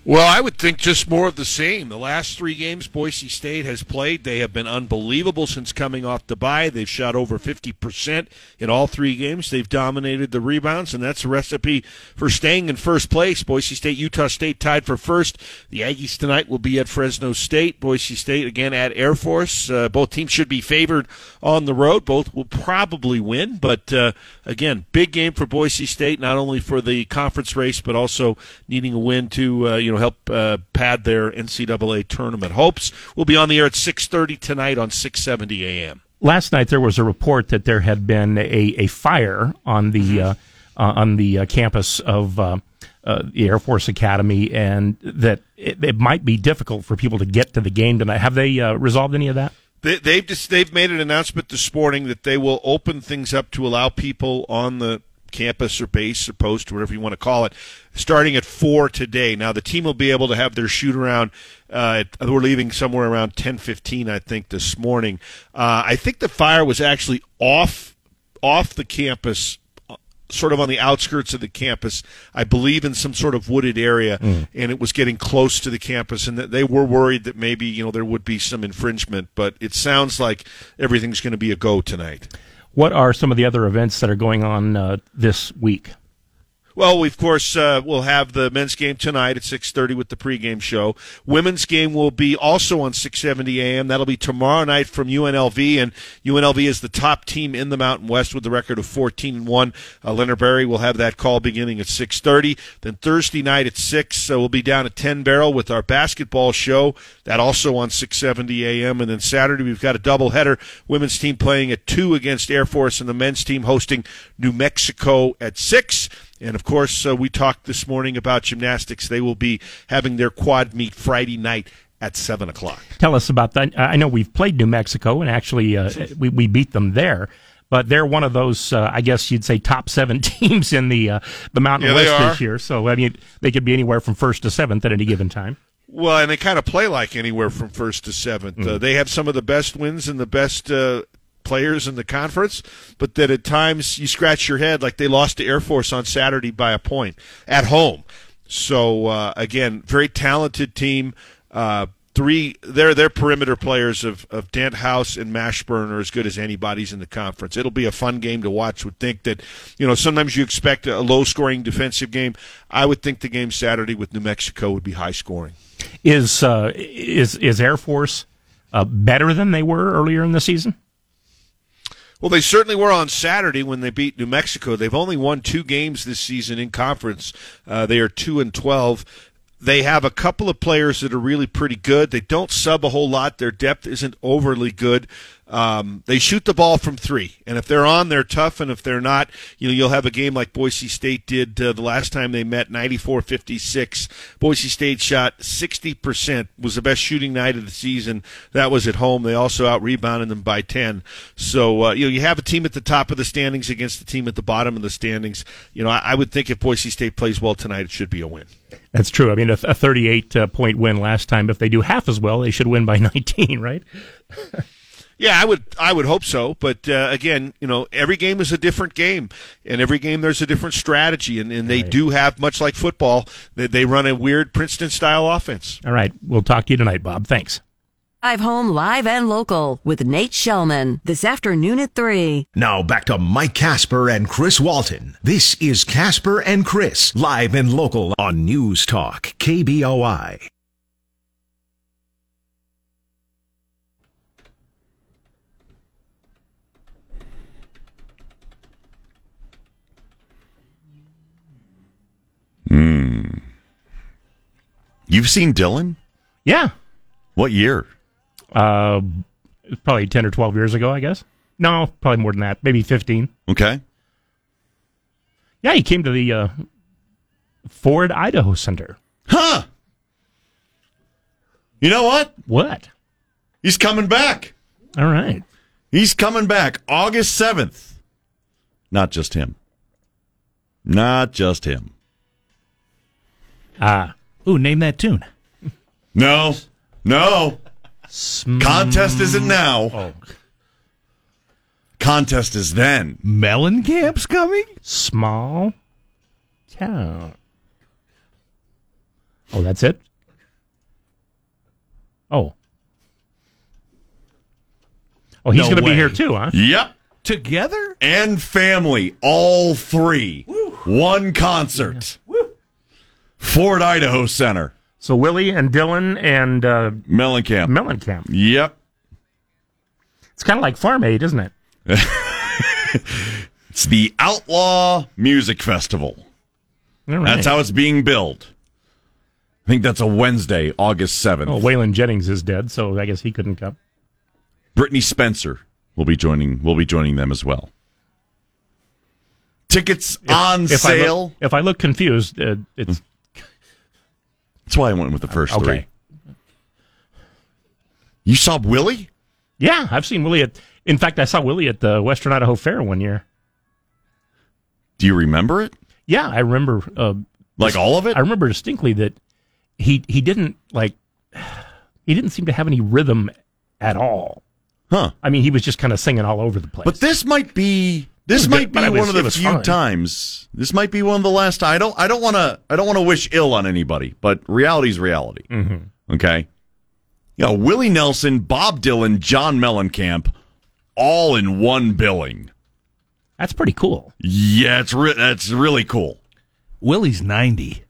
Well, I would think just more of the same. The last three games Boise State has played, they have been unbelievable since coming off the bye. They've shot over 50% in all three games. They've dominated the rebounds, and that's a recipe for staying in first place. Boise State, Utah State tied for first. The Aggies tonight will be at Fresno State. Boise State again at Air Force. Uh, both teams should be favored on the road. Both will probably win, but uh, again, big game for Boise State, not only for the conference race, but also needing a win to, uh, you know, help uh, pad their NCAA tournament hopes. We'll be on the air at 6:30 tonight on 670 AM. Last night there was a report that there had been a, a fire on the uh, uh, on the uh, campus of uh, uh, the Air Force Academy, and that it, it might be difficult for people to get to the game tonight. Have they uh, resolved any of that? They, they've just they've made an announcement this morning that they will open things up to allow people on the campus or base or post or whatever you want to call it, starting at four today. Now the team will be able to have their shoot around. Uh, we're leaving somewhere around ten fifteen, I think, this morning. Uh, I think the fire was actually off off the campus. uh, Sort of on the outskirts of the campus, I believe in some sort of wooded area, Mm. and it was getting close to the campus, and they were worried that maybe you know there would be some infringement. But it sounds like everything's going to be a go tonight. What are some of the other events that are going on uh, this week? Well, we, of course, uh, we'll have the men's game tonight at 6.30 with the pregame show. Women's game will be also on 6.70 a.m. That'll be tomorrow night from UNLV, and UNLV is the top team in the Mountain West with a record of 14 and 1. Uh, Leonard Berry will have that call beginning at 6.30. Then Thursday night at 6, uh, we'll be down at 10 Barrel with our basketball show. That also on 6.70 a.m. And then Saturday, we've got a doubleheader. Women's team playing at 2 against Air Force, and the men's team hosting New Mexico at 6. And of course, uh, we talked this morning about gymnastics. They will be having their quad meet Friday night at 7 o'clock. Tell us about that. I know we've played New Mexico, and actually uh, we, we beat them there. But they're one of those, uh, I guess you'd say, top seven <laughs> teams in the uh, the Mountain Yeah, West this year. So I mean, they could be anywhere from first to seventh at any given time. Well, and they kind of play like anywhere from first to seventh. Uh, they have some of the best wins and the best uh, players in the conference, but that at times you scratch your head like they lost to Air Force on Saturday by a point at home. So uh, again, very talented team. Uh, three, their their perimeter players of of Dent House and Mashburn are as good as anybody's in the conference. It'll be a fun game to watch. Would think that you know sometimes you expect a low scoring defensive game. I would think the game Saturday with New Mexico would be high scoring. Is uh, is is Air Force uh, better than they were earlier in the season? Well, they certainly were on Saturday when they beat New Mexico. They've only won two games this season in conference. Uh, they are two and twelve. They have a couple of players that are really pretty good. They don't sub a whole lot. Their depth isn't overly good. Um, they shoot the ball from three, and if they're on, they're tough. And if they're not, you know, you'll have a game like Boise State did uh, the last time they met, 94-56. Boise State shot 60%, was the best shooting night of the season. That was at home. They also out rebounded them by 10. So, uh, you know, you have a team at the top of the standings against the team at the bottom of the standings. You know, I, I would think if Boise State plays well tonight, it should be a win. That's true. I mean, a, a 38 uh, point win last time. If they do half as well, they should win by <laughs> 19, right? <laughs> Yeah, I would. I would hope so. But uh, again, you know, every game is a different game, and every game there's a different strategy, and, and they do have much like football. They, they run a weird Princeton style offense. All right. We'll talk to you tonight, Bob. Thanks. Drive home live and local with Nate Shelman this afternoon at 3. Now back to Mike Casper and Chris Walton. This is Casper and Chris, live and local on News Talk, KBOI. Hmm. You've seen Dylan? Yeah. What year? Uh, probably 10 or 12 years ago, I guess. No, probably more than that. Maybe 15. Okay. Yeah, he came to the uh, Ford Idaho Center. Huh. You know what? What? He's coming back. All right. He's coming back August 7th. not just him. Not just him. Ah. Ooh, name that tune. No. No. Contest isn't now. Oh. Contest is then. Mellencamp's coming? Small town. Oh, that's it? Oh. Oh, he's No going to be here too, huh? Yep. Together? And family, all three. One concert. Ford Idaho Center. So Willie and Dylan and uh, Mellencamp. Mellencamp. Yep. It's kind of like Farm Aid, isn't it? <laughs> It's the Outlaw Music Festival. Right. That's how it's being billed. I think that's a Wednesday, August 7th. Oh, Waylon Jennings is dead, so I guess he couldn't come. Brittney Spencer will be joining will be joining them as well. Tickets on if I sale. look, if I look confused, uh, it's That's why I went with the first Okay. three. You saw Willie? yeah. I've seen Willie at. In fact, I saw Willie at the Western Idaho Fair one year. Do you remember it? Yeah, I remember. Uh, Like all of it? I remember distinctly that he he didn't like he didn't seem to have any rhythm at all. Huh. I mean, he was just kind of singing all over the place. But this might be this might be was- one of the few fine. times. This might be one of the last. I don't. I don't want to. I don't want to wish ill on anybody. But reality's reality. Mm-hmm. Okay. You know, Willie Nelson, Bob Dylan, John Mellencamp, all in one billing. That's pretty cool. Yeah, it's re- that's really cool. Willie's 90.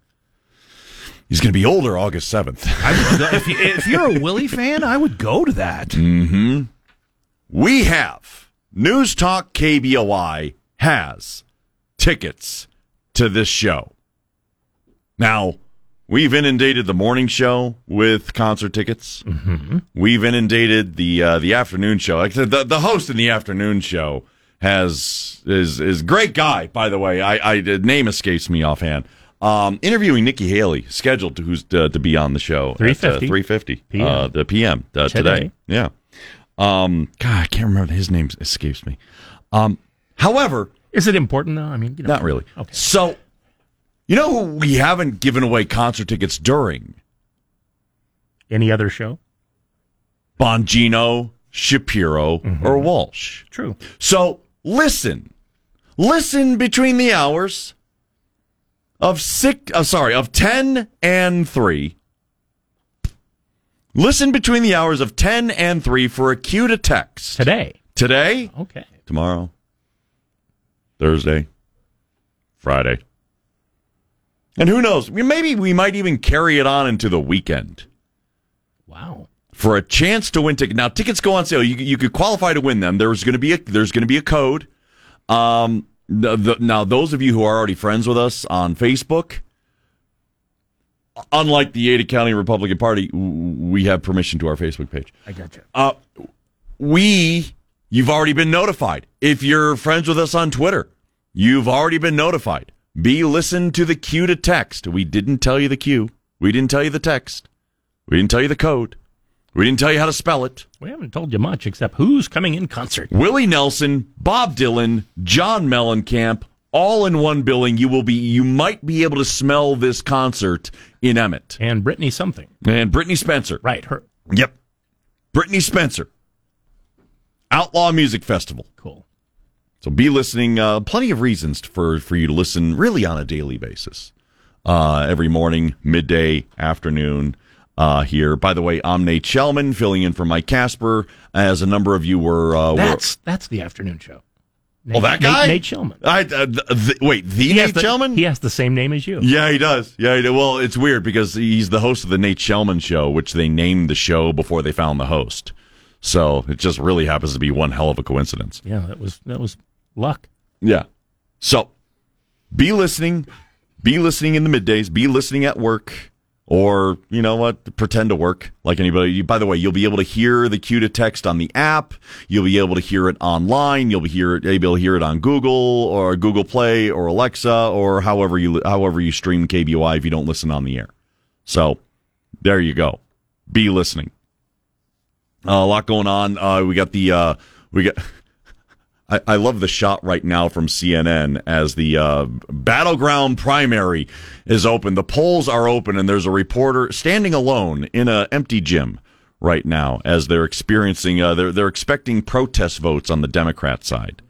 He's going to be older August seventh. I would go, if, you, if you're a Willie fan, I would go to that. Mm-hmm. We have News Talk KBOI has tickets to this show. Now, we've inundated the morning show with concert tickets. Mm-hmm. We've inundated the uh, the afternoon show. Like the, the host in the afternoon show has is is a great guy. By the way, I, I the name escapes me offhand. Um, interviewing Nikki Haley, scheduled to who's uh, to be on the show at 3:50 PM. uh, the PM uh, Today. today. Yeah. Um, God, I can't remember his name escapes me. Um, however, Is it important though? I mean, you know, not really. Okay. So, you know, who we haven't given away concert tickets during Any other show? Bongino, Shapiro, Mm-hmm. or Walsh. True. So listen, listen between the hours of six. Uh, sorry, of ten and three. Listen between the hours of ten and three for a cue to text Today. today, Okay. tomorrow, Thursday, Friday, and who knows? Maybe we might even carry it on into the weekend Wow. for a chance to win tickets. Now tickets go on sale. You you could qualify to win them. There's going to be a there's going to be a code. Um, the, the, now those of you who are already friends with us on Facebook, unlike the Ada County Republican Party, we have permission to our Facebook page. I got you. Uh, we you've already been notified. If you're friends with us on Twitter, you've already been notified. Be listened to the cue to text. We didn't tell you the cue. We didn't tell you the text. We didn't tell you the code. We didn't tell you how to spell it. We haven't told you much except who's coming in concert. Willie Nelson, Bob Dylan, John Mellencamp, all in one billing. You will be you might be able to smell this concert in Emmett. And Brittney something. And Brittney Spencer. Right. Her. Yep. Brittney Spencer. Outlaw Music Festival. Cool. So be listening. Uh, plenty of reasons for, for you to listen really on a daily basis. Uh, every morning, midday, afternoon, uh, here. By the way, I'm Nate Shelman, filling in for Mike Casper, as a number of you were. Uh, were That's that's the afternoon show. Oh, that guy? Nate, Nate Shelman. I, uh, th- th- wait, the He Nate the- Shelman? He has the same name as you. Yeah, he does. Yeah, he well, it's weird because he's the host of the Nate Shelman Show, which they named the show before they found the host. So it just really happens to be one hell of a coincidence. Yeah, that was that was luck. Yeah. So be listening. Be listening in the middays. Be listening at work. Or, you know what, pretend to work like anybody. By the way, you'll be able to hear the cue to text on the app. You'll be able to hear it online. You'll be hear, able to hear it on Google or Google Play or Alexa or however you however you stream KBOI if you don't listen on the air. So there you go. Be listening. Uh, a lot going on. Uh, we got the uh, we got I, I love the shot right now from CNN as the uh, battleground primary is open. The polls are open, and there's a reporter standing alone in an empty gym right now as they're experiencing. Uh, they're they're expecting protest votes on the Democrat side.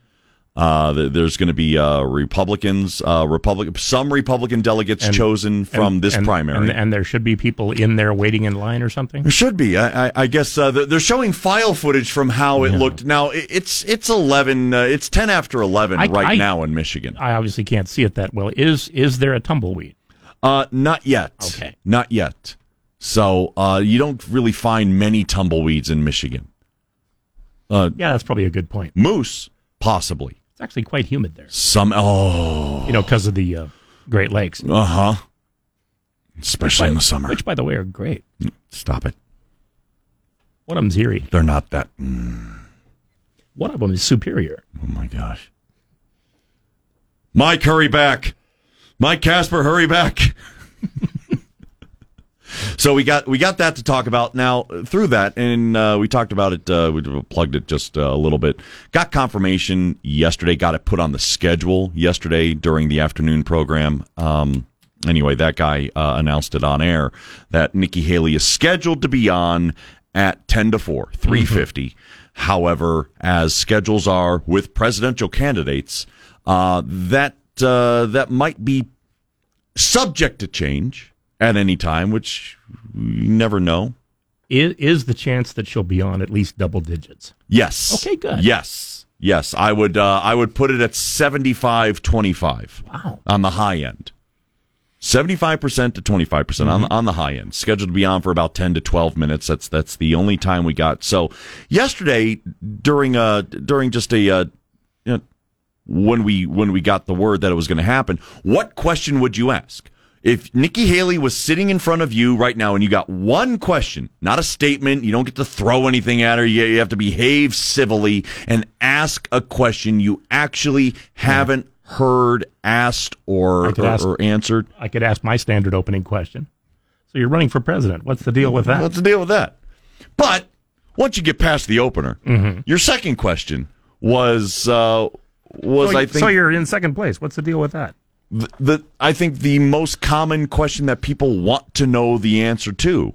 Uh, there's going to be uh, Republicans, uh, Republic, some Republican delegates And- chosen from and- this and- primary. and, and there should be people in there waiting in line or something. There should be. I, I, I guess uh, they're showing file footage from how it looked. Now it's it's eleven. Uh, it's ten after eleven I- right I- now in Michigan. I obviously can't see it that well. Is is there a tumbleweed? Uh, not yet. Okay. not yet. So uh, you don't really find many tumbleweeds in Michigan. Uh, Yeah, that's probably a good point. moose, possibly. It's actually quite humid there. Some. Oh, You know, because of the uh, Great Lakes. uh huh. Especially Which, in the summer. Which, by the way, are great. Stop it. One of them's eerie. They're not that. mm, One of them is superior. oh my gosh. Mike, hurry back. Mike Casper, hurry back. <laughs> so we got we got that to talk about now through that, and uh, we talked about it. Uh, we plugged it just uh, a little bit. Got confirmation yesterday. Got it put on the schedule yesterday during the afternoon program. Um, anyway, that guy uh, announced it on air that Nikki Haley is scheduled to be on at ten to four, three However, as schedules are with presidential candidates, uh, that uh, that might be subject to change at any time, which you never know. Is, is the chance that she'll be on at least double digits? Yes. Okay, good. Yes. Yes. I would uh, I would put it at 75 25 Wow. on the high end. 75% to 25% on, on the high end. Scheduled to be on for about 10 to 12 minutes. That's that's the only time we got. So, yesterday during uh during just a uh, you know, when we when we got the word that it was going to happen, what question would you ask? If Nikki Haley was sitting in front of you right now and you got one question, not a statement, you don't get to throw anything at her, you, you have to behave civilly and ask a question you actually haven't heard asked or, or, ask- or answered. I could ask my standard opening question. So you're running for president. What's the deal with that? What's the deal with that? But once you get past the opener, Mm-hmm. your second question was uh, was so, I think so you're in second place. What's the deal with that? The, the I think the most common question that people want to know the answer to.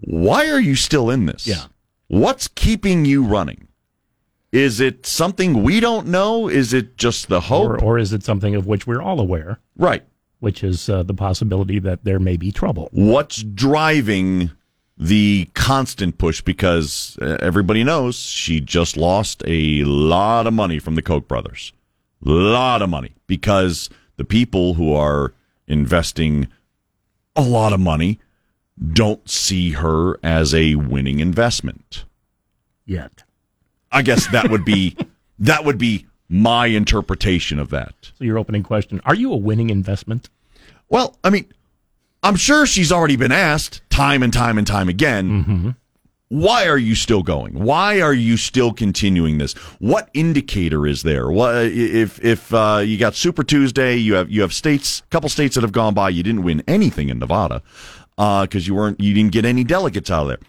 Why are you still in this? Yeah. What's keeping you running? Is it something we don't know? Is it just the hope? Or, or is it something of which we're all aware, right. which is uh, the possibility that there may be trouble? What's driving the constant push? Because uh, everybody knows she just lost a lot of money from the Koch brothers. A lot of money because the people who are investing a lot of money don't see her as a winning investment. Yet. I guess that would be <laughs> that would be my interpretation of that. So your opening question: Are you a winning investment? Well, I mean, I'm sure she's already been asked time and time and time again. Mm-hmm. Why are you still going? Why are you still continuing this? What indicator is there? What if if uh, you got Super Tuesday? You have you have states, a couple states that have gone by. You didn't win anything in Nevada because you weren't you didn't get any delegates out of there.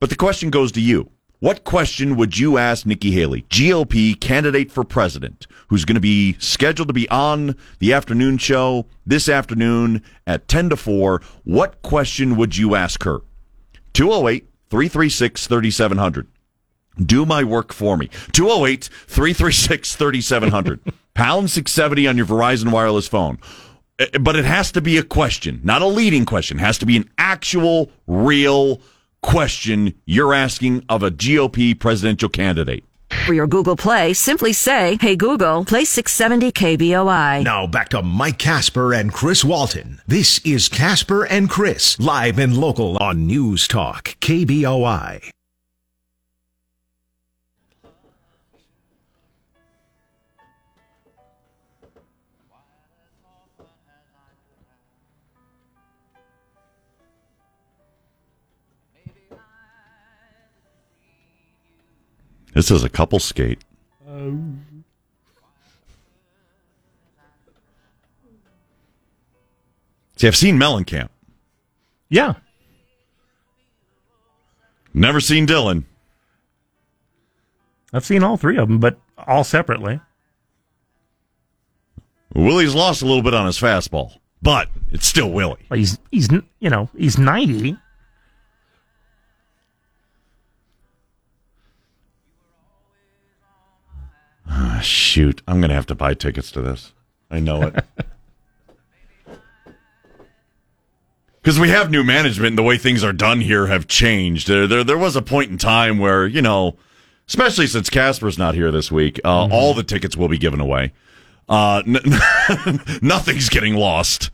But the question goes to you. What question would you ask Nikki Haley, GOP candidate for president, who's going to be scheduled to be on the afternoon show this afternoon at 10 to 4? What question would you ask her? 208 336 3700. Do my work for me. 208 336 3700. <laughs> Pound 670 on your Verizon wireless phone. Uh, But it has to be a question, not a leading question. It has to be an actual, real question you're asking of a GOP presidential candidate. For your Google Play, simply say, Hey Google, play 670 KBOI. Now back to Mike Casper and Chris Walton. This is Casper and Chris, live and local on News Talk, KBOI. This is a couple skate. See, I've seen Mellencamp. Yeah. Never seen Dylan. I've seen all three of them, but all separately. Willie's lost a little bit on his fastball, but it's still Willie. He's he's you know he's ninety. Ah, shoot, I'm going to have to buy tickets to this. I know it. <laughs> Because we have new management and the way things are done here have changed. There, there, there was a point in time where, you know, especially since Casper's not here this week, uh, Mm-hmm. all the tickets will be given away. Uh, n- <laughs> nothing's getting lost.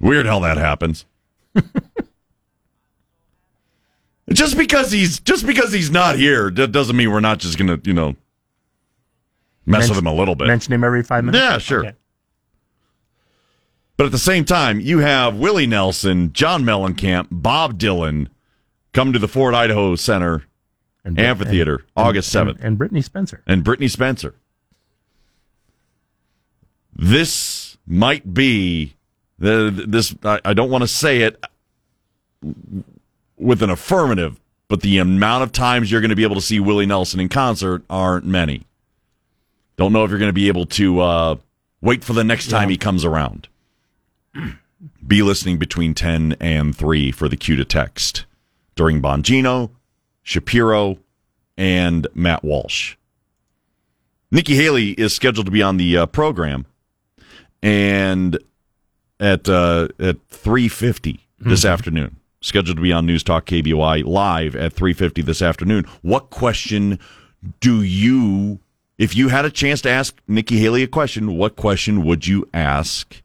Weird how that happens. <laughs> just because he's just because he's not here that doesn't mean we're not just gonna you know mess with him a little bit. Mention him every five minutes. Yeah, sure. Okay. But at the same time, you have Willie Nelson, John Mellencamp, Bob Dylan come to the Ford Idaho Center And- Amphitheater and- August and- 7th. and Brittney Spencer. And Brittney Spencer. This might be the this I, I don't want to say it with an affirmative, but the amount of times you're going to be able to see Willie Nelson in concert aren't many. Don't know if you're going to be able to uh, wait for the next time he comes around. <clears throat> Be listening between 10 and 3 for the cue to text during Bongino, Shapiro, and Matt Walsh. Nikki Haley is scheduled to be on the uh, program, and at uh, at three this afternoon, scheduled to be on News Talk KBOI live at three fifty this afternoon. What question do you, if you had a chance to ask Nikki Haley a question, what question would you ask?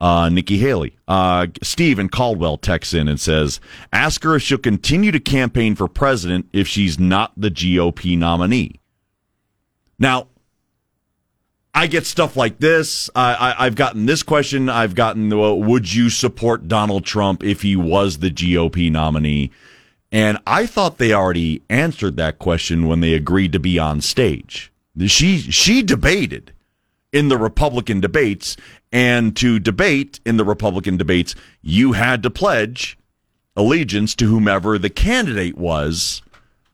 uh, Nikki Haley. Uh, Steve in Caldwell texts in and says, Ask her if she'll continue to campaign for president if she's not the GOP nominee. Now, I get stuff like this. I, I've gotten this question. I've gotten, well, would you support Donald Trump if he was the GOP nominee? And I thought they already answered that question when they agreed to be on stage. She she debated in the Republican debates, and to debate in the Republican debates, you had to pledge allegiance to whomever the candidate was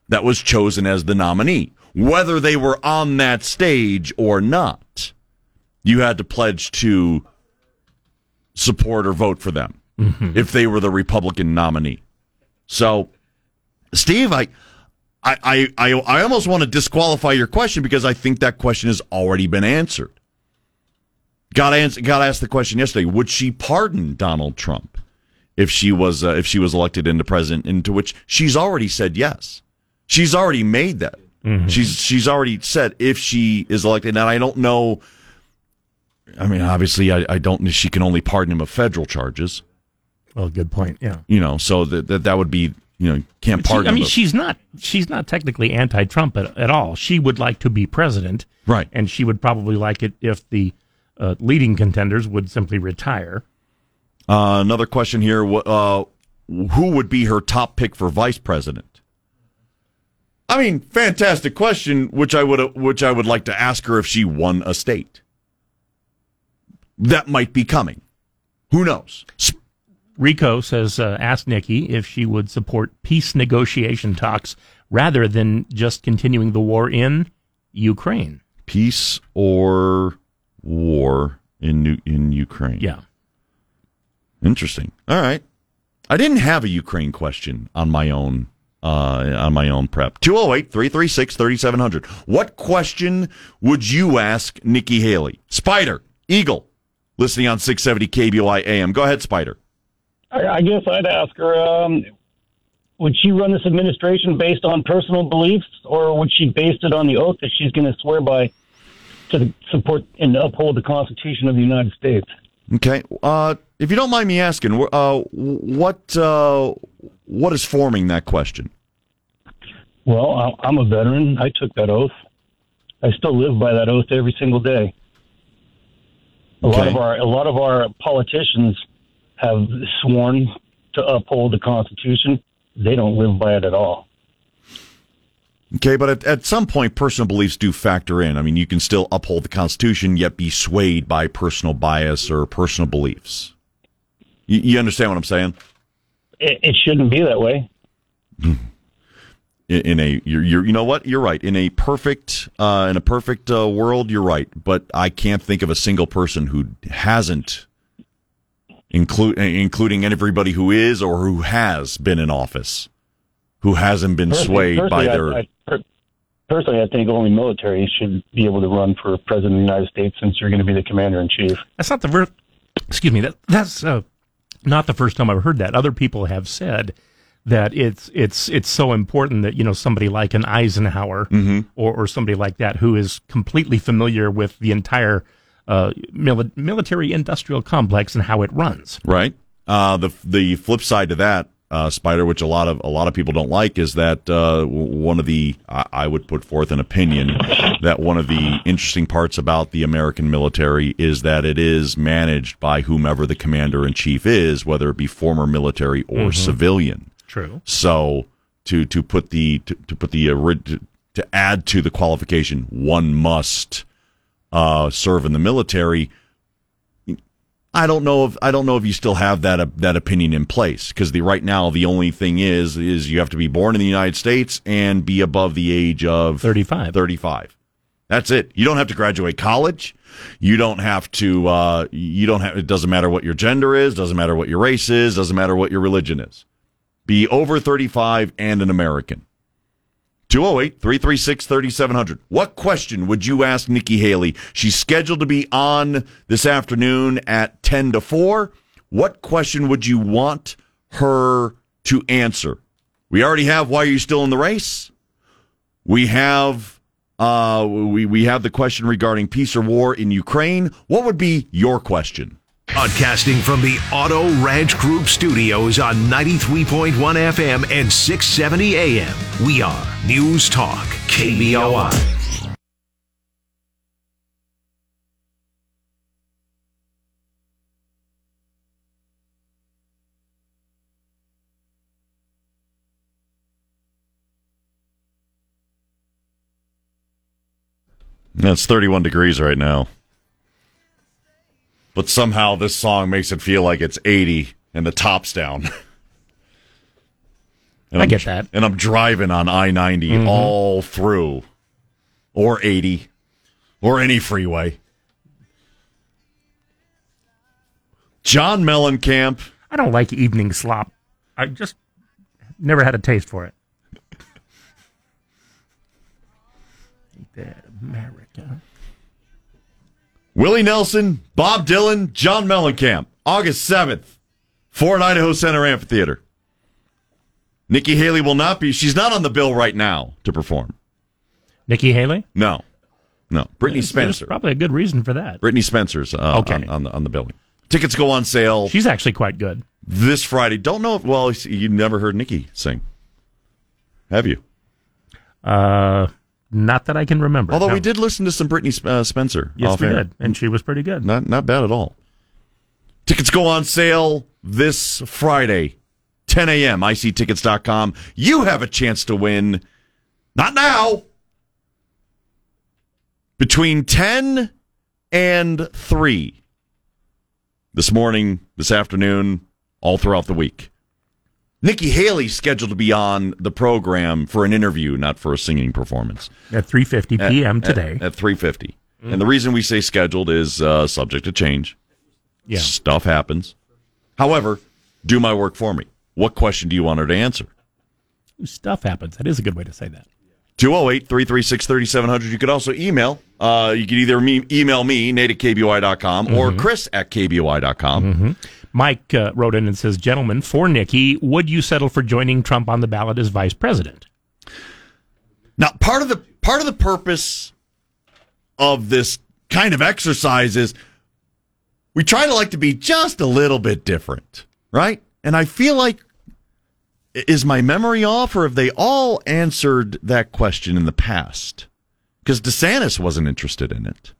that was chosen as the nominee, whether they were on that stage or not. You had to pledge to support or vote for them mm-hmm. if they were the Republican nominee. So, Steve, I, I, I, I, I almost want to disqualify your question because I think that question has already been answered. Got answer, got to ask the question yesterday: Would she pardon Donald Trump if she was uh, if she was elected into president? Into which she's already said yes. She's already made that. She's she's already said if she is elected. And I don't know. I mean, obviously, I, I don't. She can only pardon him of federal charges. Well, good point. Yeah. You know, so that that, that would be you know can't She- I mean, of- she's not she's not technically anti-Trump at, at all. She would like to be president, right? And she would probably like it if the uh, leading contenders would simply retire. Uh, another question here: uh, Who would be her top pick for vice president? I mean, fantastic question, which I would which I would like to ask her if she won a state. That might be coming. Who knows? Rico says, uh, ask Nikki if she would support peace negotiation talks rather than just continuing the war in Ukraine. Peace or war in New, in Ukraine? Yeah. Interesting. All right. I didn't have a Ukraine question on my own uh, on my own prep. 208-336-3700. What question would you ask Nikki Haley? Spider, Eagle, listening on 670 KBOI AM. Go ahead, Spider. I, I guess I'd ask her, um, would she run this administration based on personal beliefs, or would she base it on the oath that she's going to swear by to support and uphold the Constitution of the United States? Okay. Uh, if you don't mind me asking, uh, what uh, what is forming that question? Well, I- I'm a veteran. I took that oath. I still live by that oath every single day. A lot of our a lot of our politicians have sworn to uphold the Constitution. They don't live by it at all. Okay, but at, at some point, personal beliefs do factor in. I mean, you can still uphold the Constitution, yet be swayed by personal bias or personal beliefs. You, you understand what I'm saying? It, it shouldn't be that way. in, in a you're, you're you know what you're right in a perfect uh, in a perfect uh, world you're right but I can't think of a single person who hasn't include including everybody who is or who has been in office who hasn't been Personally- swayed by their I, I, personally, I think only military should be able to run for president of the United States since you're going to be the commander in chief. That's not the first. Excuse me. That that's uh, not the first time I've heard that. Other people have said that it's it's it's so important that you know somebody like an Eisenhower Mm-hmm. or or somebody like that who is completely familiar with the entire uh, mili- military industrial complex and how it runs. right uh, the the flip side to that uh, spider which a lot of a lot of people don't like is that uh, one of the I, I would put forth an opinion that one of the interesting parts about the American military is that it is managed by whomever the commander in chief is whether it be former military or Mhm. civilian True. so to to put the to, to put the to, to add to the qualification, one must uh, serve in the military. I don't know if I don't know if you still have that uh, that opinion in place because the right now the only thing is is you have to be born in the United States and be above the age of 35. 35. That's it. You don't have to graduate college. You don't have to. Uh, you don't have. It doesn't matter what your gender is. Doesn't matter what your race is. Doesn't matter what your religion is. Be over 35 and an American. 208 336 3700. What question would you ask Nikki Haley? She's scheduled to be on this afternoon at 10 to 4. What question would you want her to answer? We already have why are you still in the race? We have uh we we have the question regarding peace or war in Ukraine. What would be your question? Podcasting from the Auto Ranch Group studios on 93.1 FM and 670 AM. We are News Talk, KBOI. It's 31 degrees right now. But somehow this song makes it feel like it's 80 and the top's down. <laughs> And I I'm- get that. And I'm driving on I 90 Mhm. all through, or 80, or any freeway. John Mellencamp. I don't like evening slop. I just never had a taste for it. <laughs> Ain't that America? Willie Nelson, Bob Dylan, John Mellencamp, August 7th, Ford Idaho Center Amphitheater. Nikki Haley will not be, she's not on the bill right now to perform. Nikki Haley? No. No. Brittney There's Spencer. probably a good reason for that. Brittney Spencer's uh, Okay. on, on, the, on the billing. Tickets go on sale She's actually quite good. this Friday. Don't know if, well, you never heard Nikki sing. Have you? Uh, not that I can remember. Although no. we did listen to some Brittney uh, Spencer. Yes, we air. did, and she was pretty good. Not not bad at all. Tickets go on sale this Friday, 10 a.m. ICTickets.com. You have a chance to win. Not now. Between 10 and 3. This morning, this afternoon, all throughout the week. Nikki Haley's scheduled to be on the program for an interview, not for a singing performance. At 3:50 p.m. at- today. At, 3.50. And the reason we say scheduled is uh, subject to change. Yeah. Stuff happens. However, do my work for me. What question do you want her to answer? Stuff happens. That is a good way to say that. 208 336 3700. You could also email. Uh, you could either me- email me, nate at kboi.com, or Mhm. chris at kboi.com. hmm Mike uh, wrote in and says, "Gentlemen, for Nikki, would you settle for joining Trump on the ballot as vice president?" Now, part of the part of the purpose of this kind of exercise is we try to like to be just a little bit different, right? And I feel like is my memory off, or have they all answered that question in the past? Because DeSantis wasn't interested in it.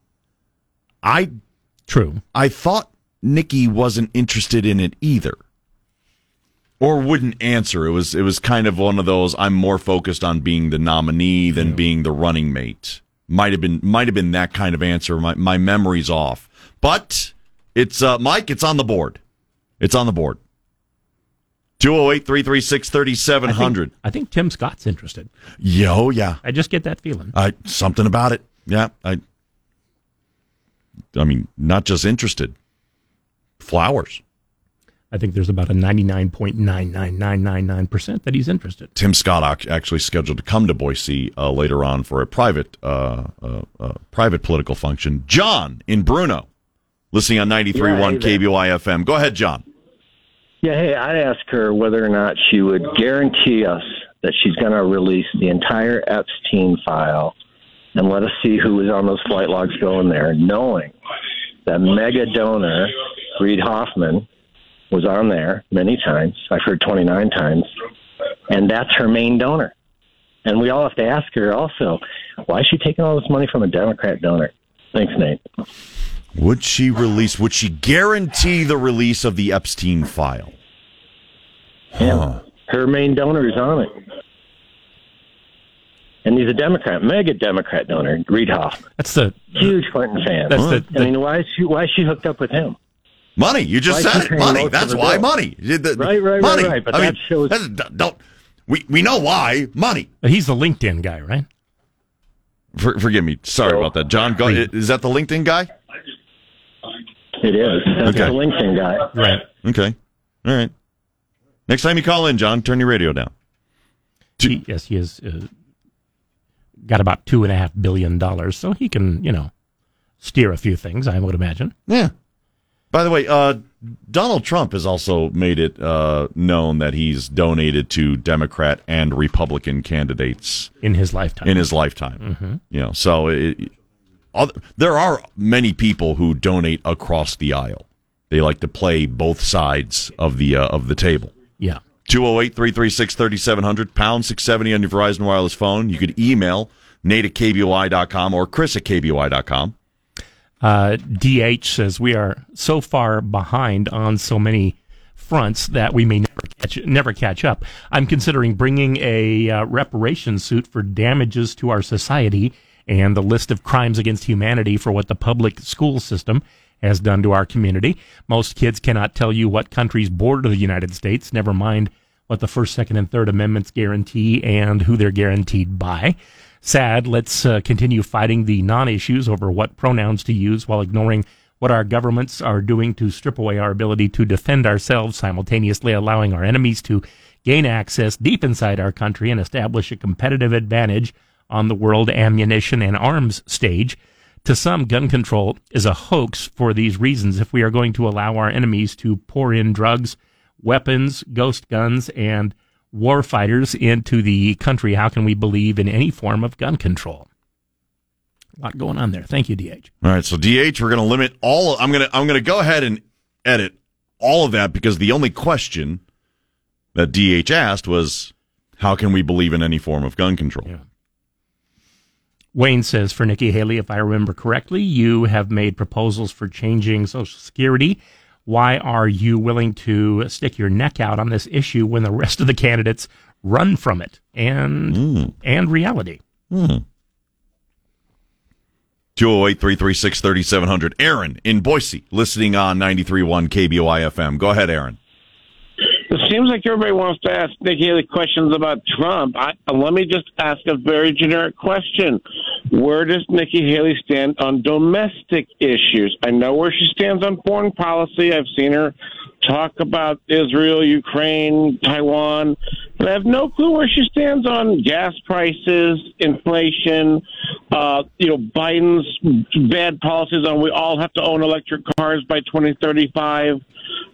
I true. I thought Nikki wasn't interested in it either, or wouldn't answer. It was it was kind of one of those. I'm more focused on being the nominee than being the running mate. Might have been might have been that kind of answer. My my memory's off, but it's uh, Mike. It's on the board. It's on the board. 208 336 3700. I think Tim Scott's interested. Yo, yeah. I just get that feeling. I something about it. Yeah, I. I mean, not just interested. Flowers. I think there's about a 99.99999% that he's interested. Tim Scott ac- actually scheduled to come to Boise uh, later on for a private uh, uh, uh, private political function. John in Bruneau, listening on 93.1 Yeah, hey. KBOI FM. Go ahead, John. Yeah, hey, I'd ask her whether or not she would guarantee us that she's going to release the entire Epstein file and let us see who was on those flight logs going there, knowing that mega donor Reid Hoffman was on there many times. I've heard 29 times, and that's her main donor. And we all have to ask her also, why is she taking all this money from a Democrat donor? Thanks, Nate. Would she release? Would she guarantee the release of the Epstein file? Yeah. Her main donor is on it. And he's a Democrat, mega Democrat donor, Reid Hoffman. That's the huge Clinton fan. That's the- I mean, why is she why is she hooked up with him? Money. You just Why said it. Money. That's why bill? money. The- the- Right, right, right, money. right, but I that mean, shows- that's- don't. We we know why money. He's the LinkedIn guy, right? For, forgive me. Sorry about that, John. Go, is that the LinkedIn guy? It is. That's Okay. the LinkedIn guy. Right. Okay. All right. Next time you call in, John, turn your radio down. He, yes, he is. uh, got about two and a half billion dollars, so he can, you know, steer a few things. I would imagine. Yeah. By the way, uh, Donald Trump has also made it uh, known that he's donated to Democrat and Republican candidates in his lifetime. In his lifetime, Mhm. you know, so it, oth- there are many people who donate across the aisle. They like to play both sides of the uh, of the table. Yeah. 208 336 3700, pound 670 on your Verizon Wireless phone. You could email nate at kboi.com or chris at kboi.com. Uh, DH says we are so far behind on so many fronts that we may never catch never catch up. I'm considering bringing a uh, reparation suit for damages to our society and the list of crimes against humanity for what the public school system has done to our community. Most kids cannot tell you what countries border the United States, never mind what the First, Second, and Third Amendments guarantee and who they're guaranteed by. Sad, let's uh, continue fighting the non issues over what pronouns to use while ignoring what our governments are doing to strip away our ability to defend ourselves, simultaneously allowing our enemies to gain access deep inside our country and establish a competitive advantage on the world ammunition and arms stage. To some, gun control is a hoax for these reasons. If we are going to allow our enemies to pour in drugs, weapons, ghost guns, and war fighters into the country, how can we believe in any form of gun control? A lot going on there. Thank you, DH. All right, so DH, we're going to limit all. Of, I'm going to I'm going to go ahead and edit all of that because the only question that DH asked was, "How can we believe in any form of gun control?" Wayne says for Nikki Haley, if I remember correctly, you have made proposals for changing Social Security. Why are you willing to stick your neck out on this issue when the rest of the candidates run from it and and reality? Hmm. 208 336 3700. Aaron in Boise, listening on 93.1 KBOI FM. Go ahead, Aaron. It seems like everybody wants to ask Nikki Haley questions about Trump. I, let me just ask a very generic question. Where does Nikki Haley stand on domestic issues? I know where she stands on foreign policy. I've seen her talk about Israel, Ukraine, Taiwan, but I have no clue where she stands on gas prices, inflation, uh, you know, Biden's bad policies on we all have to own electric cars by 2035.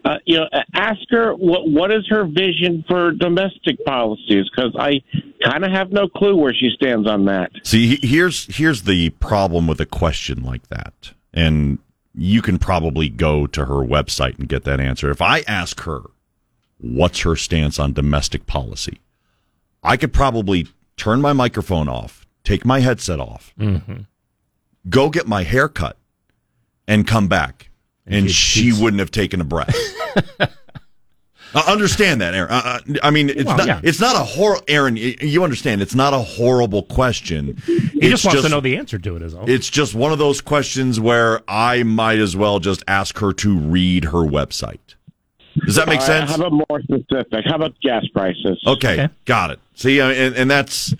Uh, you know, ask her what what is her vision for domestic policies because I kind of have no clue where she stands on that. See, here's here's the problem with a question like that, and you can probably go to her website and get that answer. If I ask her what's her stance on domestic policy, I could probably turn my microphone off, take my headset off, Mm-hmm. go get my hair cut, and come back, and she wouldn't have taken a breath. <laughs> I understand that, Aaron. Uh, uh, I mean, it's Well, not. yeah. It's not a hor. Aaron, you understand? It's not a horrible question. He just wants to know the answer to it, is all. It's just one of those questions where I might as well just ask her to read her website. Does that make All right, sense? How about more specific? How about gas prices? Okay, got it. See, uh, and, and that's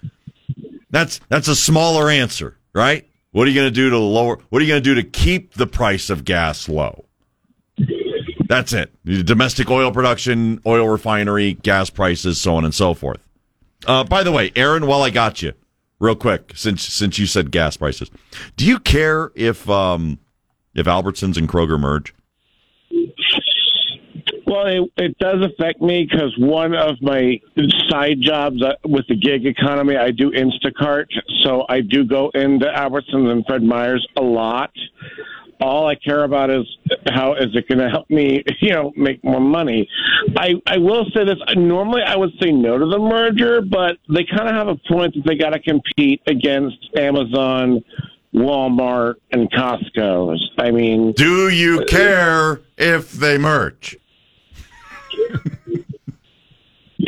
that's that's a smaller answer, right? What are you going to do to lower? What are you going to do to keep the price of gas low? That's it. Domestic oil production, oil refinery, gas prices, so on and so forth. Uh, by the way, Aaron, while I got you, real quick, since since you said gas prices, do you care if um, if Albertsons and Kroger merge? Well, it, it does affect me because one of my side jobs uh, with the gig economy, I do Instacart, so I do go into Albertsons and Fred Meyer's a lot. All I care about is how is it going to help me, <laughs> you know, make more money. I I will say this. Normally, I would say no to the merger, but they kind of have a point that they got to compete against Amazon, Walmart, and Costco. I mean, Do you care if they merge?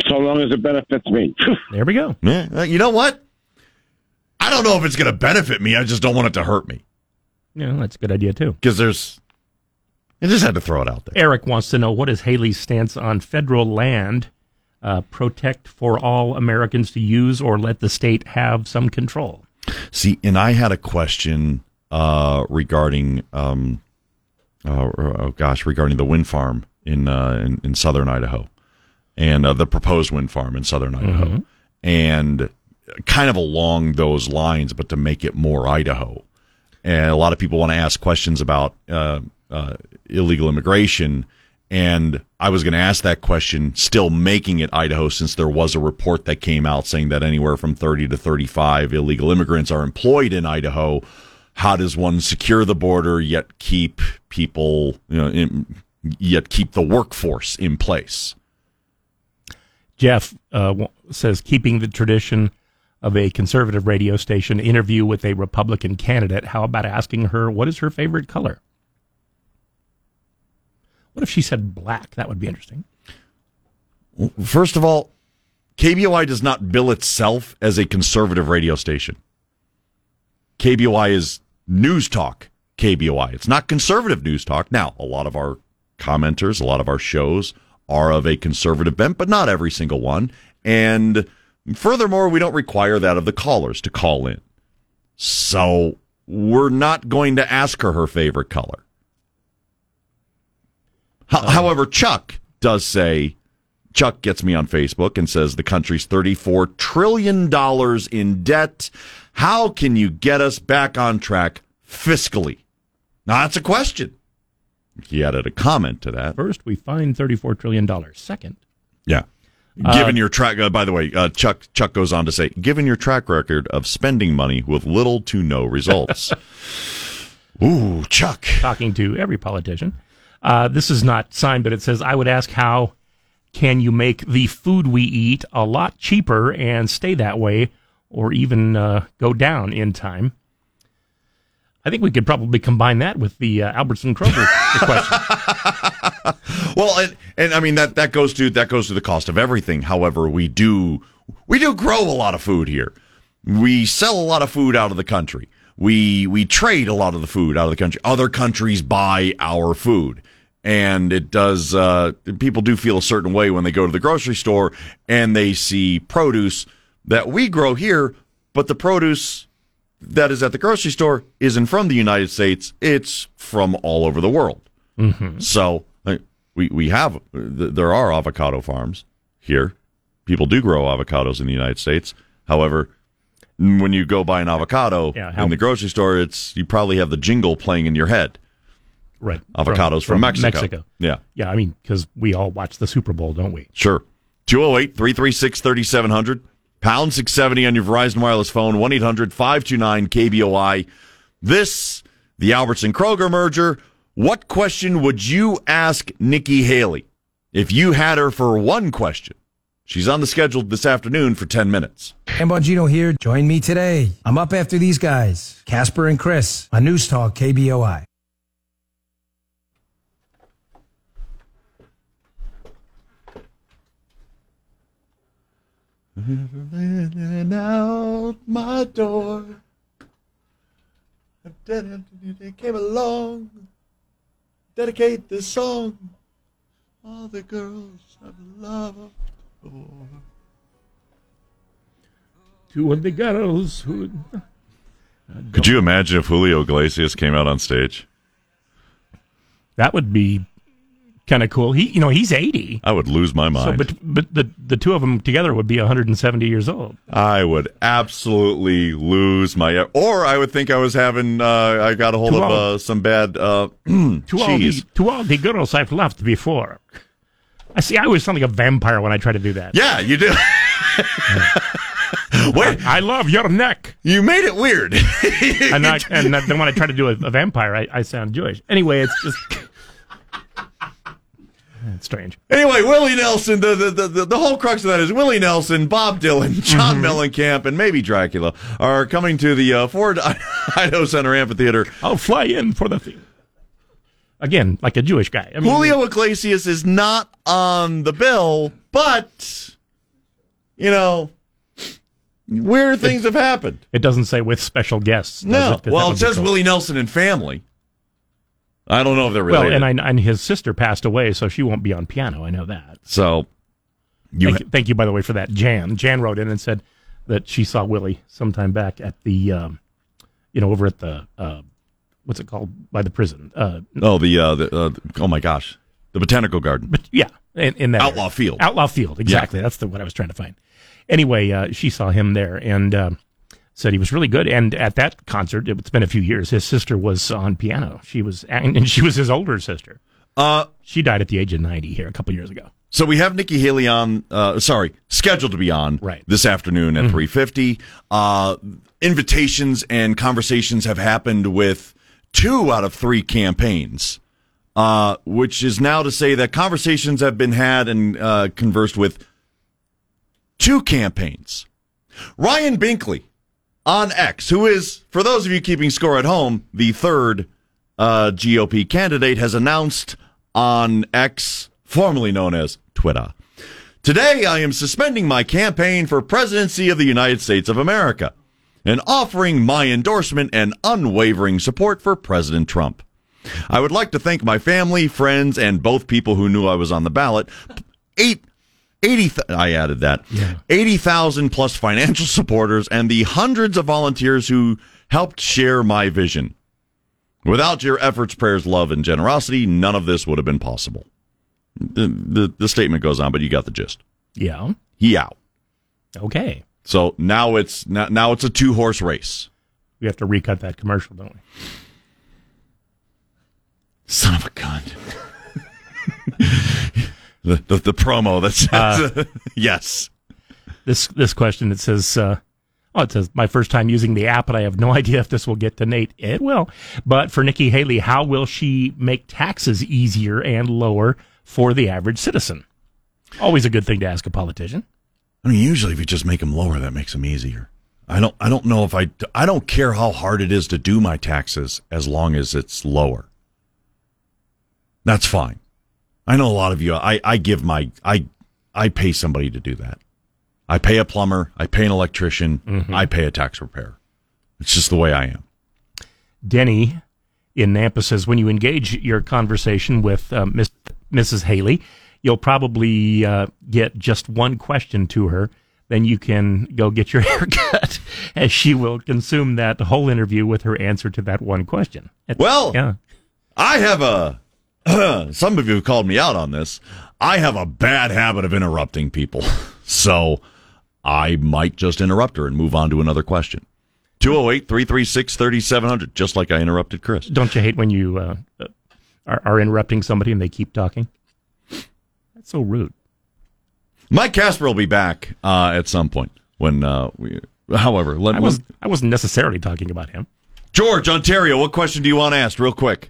So long as it benefits me. <laughs> There we go. Yeah, uh, you know what? I don't know if it's going to benefit me. I just don't want it to hurt me Yeah, that's a good idea too. because there's. I just had to throw it out there. Eric wants to know what is Haley's stance on federal land uh, protect for all Americans to use or let the state have some control. See, and I had a question uh, regarding, um, uh, oh gosh, regarding the wind farm in uh, in, in southern Idaho, and uh, the proposed wind farm in southern Idaho, and kind of along those lines, but to make it more Idaho. And a lot of people want to ask questions about uh, uh, illegal immigration. And I was going to ask that question, still making it Idaho, since there was a report that came out saying that anywhere from 30 to 35 illegal immigrants are employed in Idaho. How does one secure the border yet keep people, you know, in, yet keep the workforce in place? Jeff uh, says keeping the tradition of a conservative radio station interview with a Republican candidate. How about asking her what is her favorite color? What if she said black? That would be interesting. First of all, KBOI does not bill itself as a conservative radio station. KBOI is news talk. KBOI. It's not conservative news talk. Now, a lot of our commenters, a lot of our shows are of a conservative bent, but not every single one. And furthermore, we don't require that of the callers to call in. So we're not going to ask her her favorite color. Ho- uh. However, Chuck does say, Chuck gets me on Facebook and says the country's $34 trillion in debt. How can you get us back on track fiscally? Now, that's a question. He added a comment to that. First, we find $34 trillion. Second, Yeah. Uh, Given your track, uh, by the way, uh, Chuck Chuck goes on to say, given your track record of spending money with little to no results. <laughs> Ooh, Chuck. talking to every politician. Uh, this is not signed, but it says, I would ask how can you make the food we eat a lot cheaper and stay that way or even uh, go down in time? I think we could probably combine that with the uh, Albertson Kroger <laughs> question. Well, and, and I mean that that goes to that goes to the cost of everything. However, we do we do grow a lot of food here. We sell a lot of food out of the country. We we trade a lot of the food out of the country. Other countries buy our food. And it does uh, people do feel a certain way when they go to the grocery store and they see produce that we grow here, but the produce that is at the grocery store isn't from the United States. It's from all over the world. Mm-hmm. So we we have there are avocado farms here. People do grow avocados in the United States. However, when you go buy an avocado Yeah, how- in the grocery store, it's you probably have the jingle playing in your head. Right. Avocados from, Mexico. Yeah. Yeah, I mean, because we all watch the Super Bowl, don't we? Sure. 208 336 3700. Pound 670 on your Verizon Wireless phone. 1 800 529 KBOI. This, the Albertson Kroger merger. What question would you ask Nikki Haley if you had her for one question? She's on the schedule this afternoon for 10 minutes. Dan Bongino here. Join me today. I'm up after these guys, Casper and Chris, on News Talk KBOI. And out my door. They came along. Dedicate this song. All the girls I've love. Two of the girls who. Could you imagine if Julio Iglesias came out on stage? That would be kind of cool. He, you know, he's eighty. I would lose my mind. So, but but the the two of them together would be 170 years old. I would absolutely lose my. Or I would think I was having. Uh, I got a hold To of all- uh, some bad uh, <clears throat> To all the cheese. to all the girls I've loved before. I see. I always sound like a vampire when I try to do that. Yeah, you do. <laughs> <laughs> Wait, I love your neck. You made it weird. <laughs> and I, and then when I try to do a, a vampire, I, I sound Jewish. Anyway, it's just it's strange. Anyway, Willie Nelson, the, the, the, the, whole crux of that is Willie Nelson, Bob Dylan, <laughs> John Mellencamp, and maybe Dracula are coming to the uh, Ford <laughs> Idaho Center Amphitheater. I'll fly in for the thing. Again, like a Jewish guy. I mean, Julio Iglesias is not on the bill, but, you know, weird things have happened. It doesn't say with special guests. No. it? Well, it says cool. Willie Nelson and family. I don't know if they're Well, related. and I, and his sister passed away, so she won't be on piano. I know that. so, you thank, you, thank you, by the way, for that. Jan Jan wrote in and said that she saw Willie sometime back at the, um, you know, over at the uh, what's it called by the prison. Uh, oh, the, uh, the uh, oh my gosh, the Botanical Garden. But yeah, in, in that Outlaw area. Field. Outlaw Field, exactly. That's the what I was trying to find. Anyway, uh, she saw him there and um, said he was really good. And at that concert, it's been a few years. His sister was on piano. She was, and she was his older sister. Uh, she died at the age of ninety here a couple years ago. So we have Nikki Haley on, uh, sorry, scheduled to be on Right. this afternoon at Mhm. 3.50. Uh, invitations and conversations have happened with two out of three campaigns, uh, which is now to say that conversations have been had and uh, conversed with two campaigns. Ryan Binkley on X, who is, for those of you keeping score at home, the third uh, GOP candidate, has announced on X, formerly known as Twitter. Today, I am suspending my campaign for presidency of the United States of America and offering my endorsement and unwavering support for President Trump. I would like to thank my family, friends, and both people who knew I was on the ballot. 80, th- I added that. Yeah. 80,000 plus financial <laughs> supporters and the hundreds of volunteers who helped share my vision. Without your efforts, prayers, love, and generosity, none of this would have been possible. The, the, the statement goes on, but you got the gist. Yeah. He out. Okay. So now it's now, now it's a two horse race. We have to recut that commercial, don't we? Son of a gun. <laughs> the, the the promo that says Uh, <laughs> yes. This this question it says uh, oh it says my first time using the app and I have no <laughs> idea if this will get to Nate. It will. But for Nikki Haley, how will she make taxes easier and lower for the average citizen? Always a good thing to ask a politician. I mean, usually if you just make them lower, that makes them easier. I don't. I don't know if I. I don't care how hard it is to do my taxes as long as it's lower. That's fine. I know a lot of you. I. I give my. I. I pay somebody to do that. I pay a plumber. I pay an electrician. I pay a tax preparer. It's just the way I am. Denny in Nampa says when you engage your conversation with uh, Miss, Mrs. Haley, you'll probably uh, get just one question to her. Then you can go get your <laughs> haircut, as she will consume that whole interview with her answer to that one question. It's- Well, yeah. I have a. <clears throat> some of you have called me out on this. I have a bad habit of interrupting people, <laughs> so I might just interrupt her and move on to another question. 208 336 3700, just like I interrupted Chris. Don't you hate when you uh, are, are interrupting somebody and they keep talking? That's so rude. Mike Casper will be back uh, at some point. When, uh, we, however, let I was I wasn't necessarily talking about him. George, Ontario, what question do you want asked, real quick?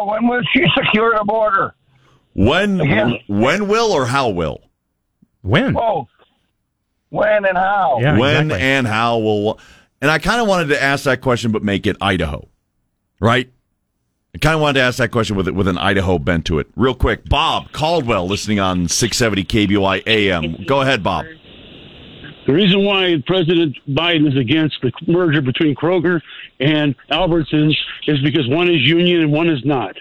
Oh, when will she secure the border? When, Again. when will or how will? When? Both. When and how? Yeah, when and how will and i kind of wanted to ask that question but make it idaho right i kind of wanted to ask that question with it with an idaho bent to it real quick bob caldwell listening on 670 kboi am go ahead bob The reason why President Biden is against the merger between Kroger and Albertsons is because one is union and one is not.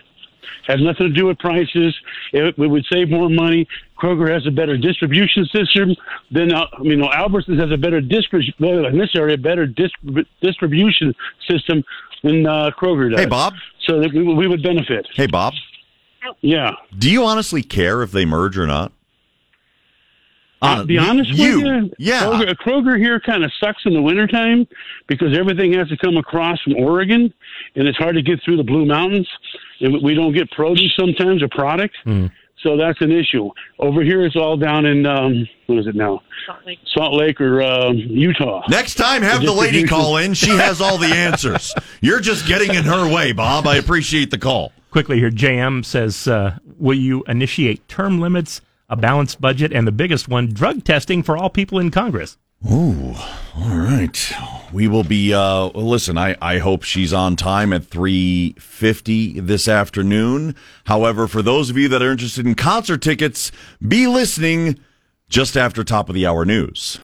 Has nothing to do with prices. It, we would save more money. Kroger has a better distribution system than uh, I mean, no, Albertsons has a better distribution in this area, better distrib- distribution system than uh, Kroger does. Hey, Bob. So that we, we would benefit. Hey, Bob. Yeah. Do you honestly care if they merge or not? I'll be honest you, with you. yeah. Kroger, Kroger here kind of sucks in the wintertime because everything has to come across from Oregon, and it's hard to get through the Blue Mountains, and we don't get produce sometimes or product. So that's an issue. Over here, it's all down in um, what is it now? Salt Lake. Salt Lake or um, Utah. Next time, have the lady call in. She has all the <laughs> answers. You're just getting in her way, Bob. I appreciate the call. Quickly here, JM says, uh, will you initiate term limits, a balanced budget, and the biggest one, drug testing for all people in Congress? Ooh, all right. We will be. Uh, listen, I, I hope she's on time at three fifty this afternoon. However, for those of you that are interested in concert tickets, be listening just after top of the hour news.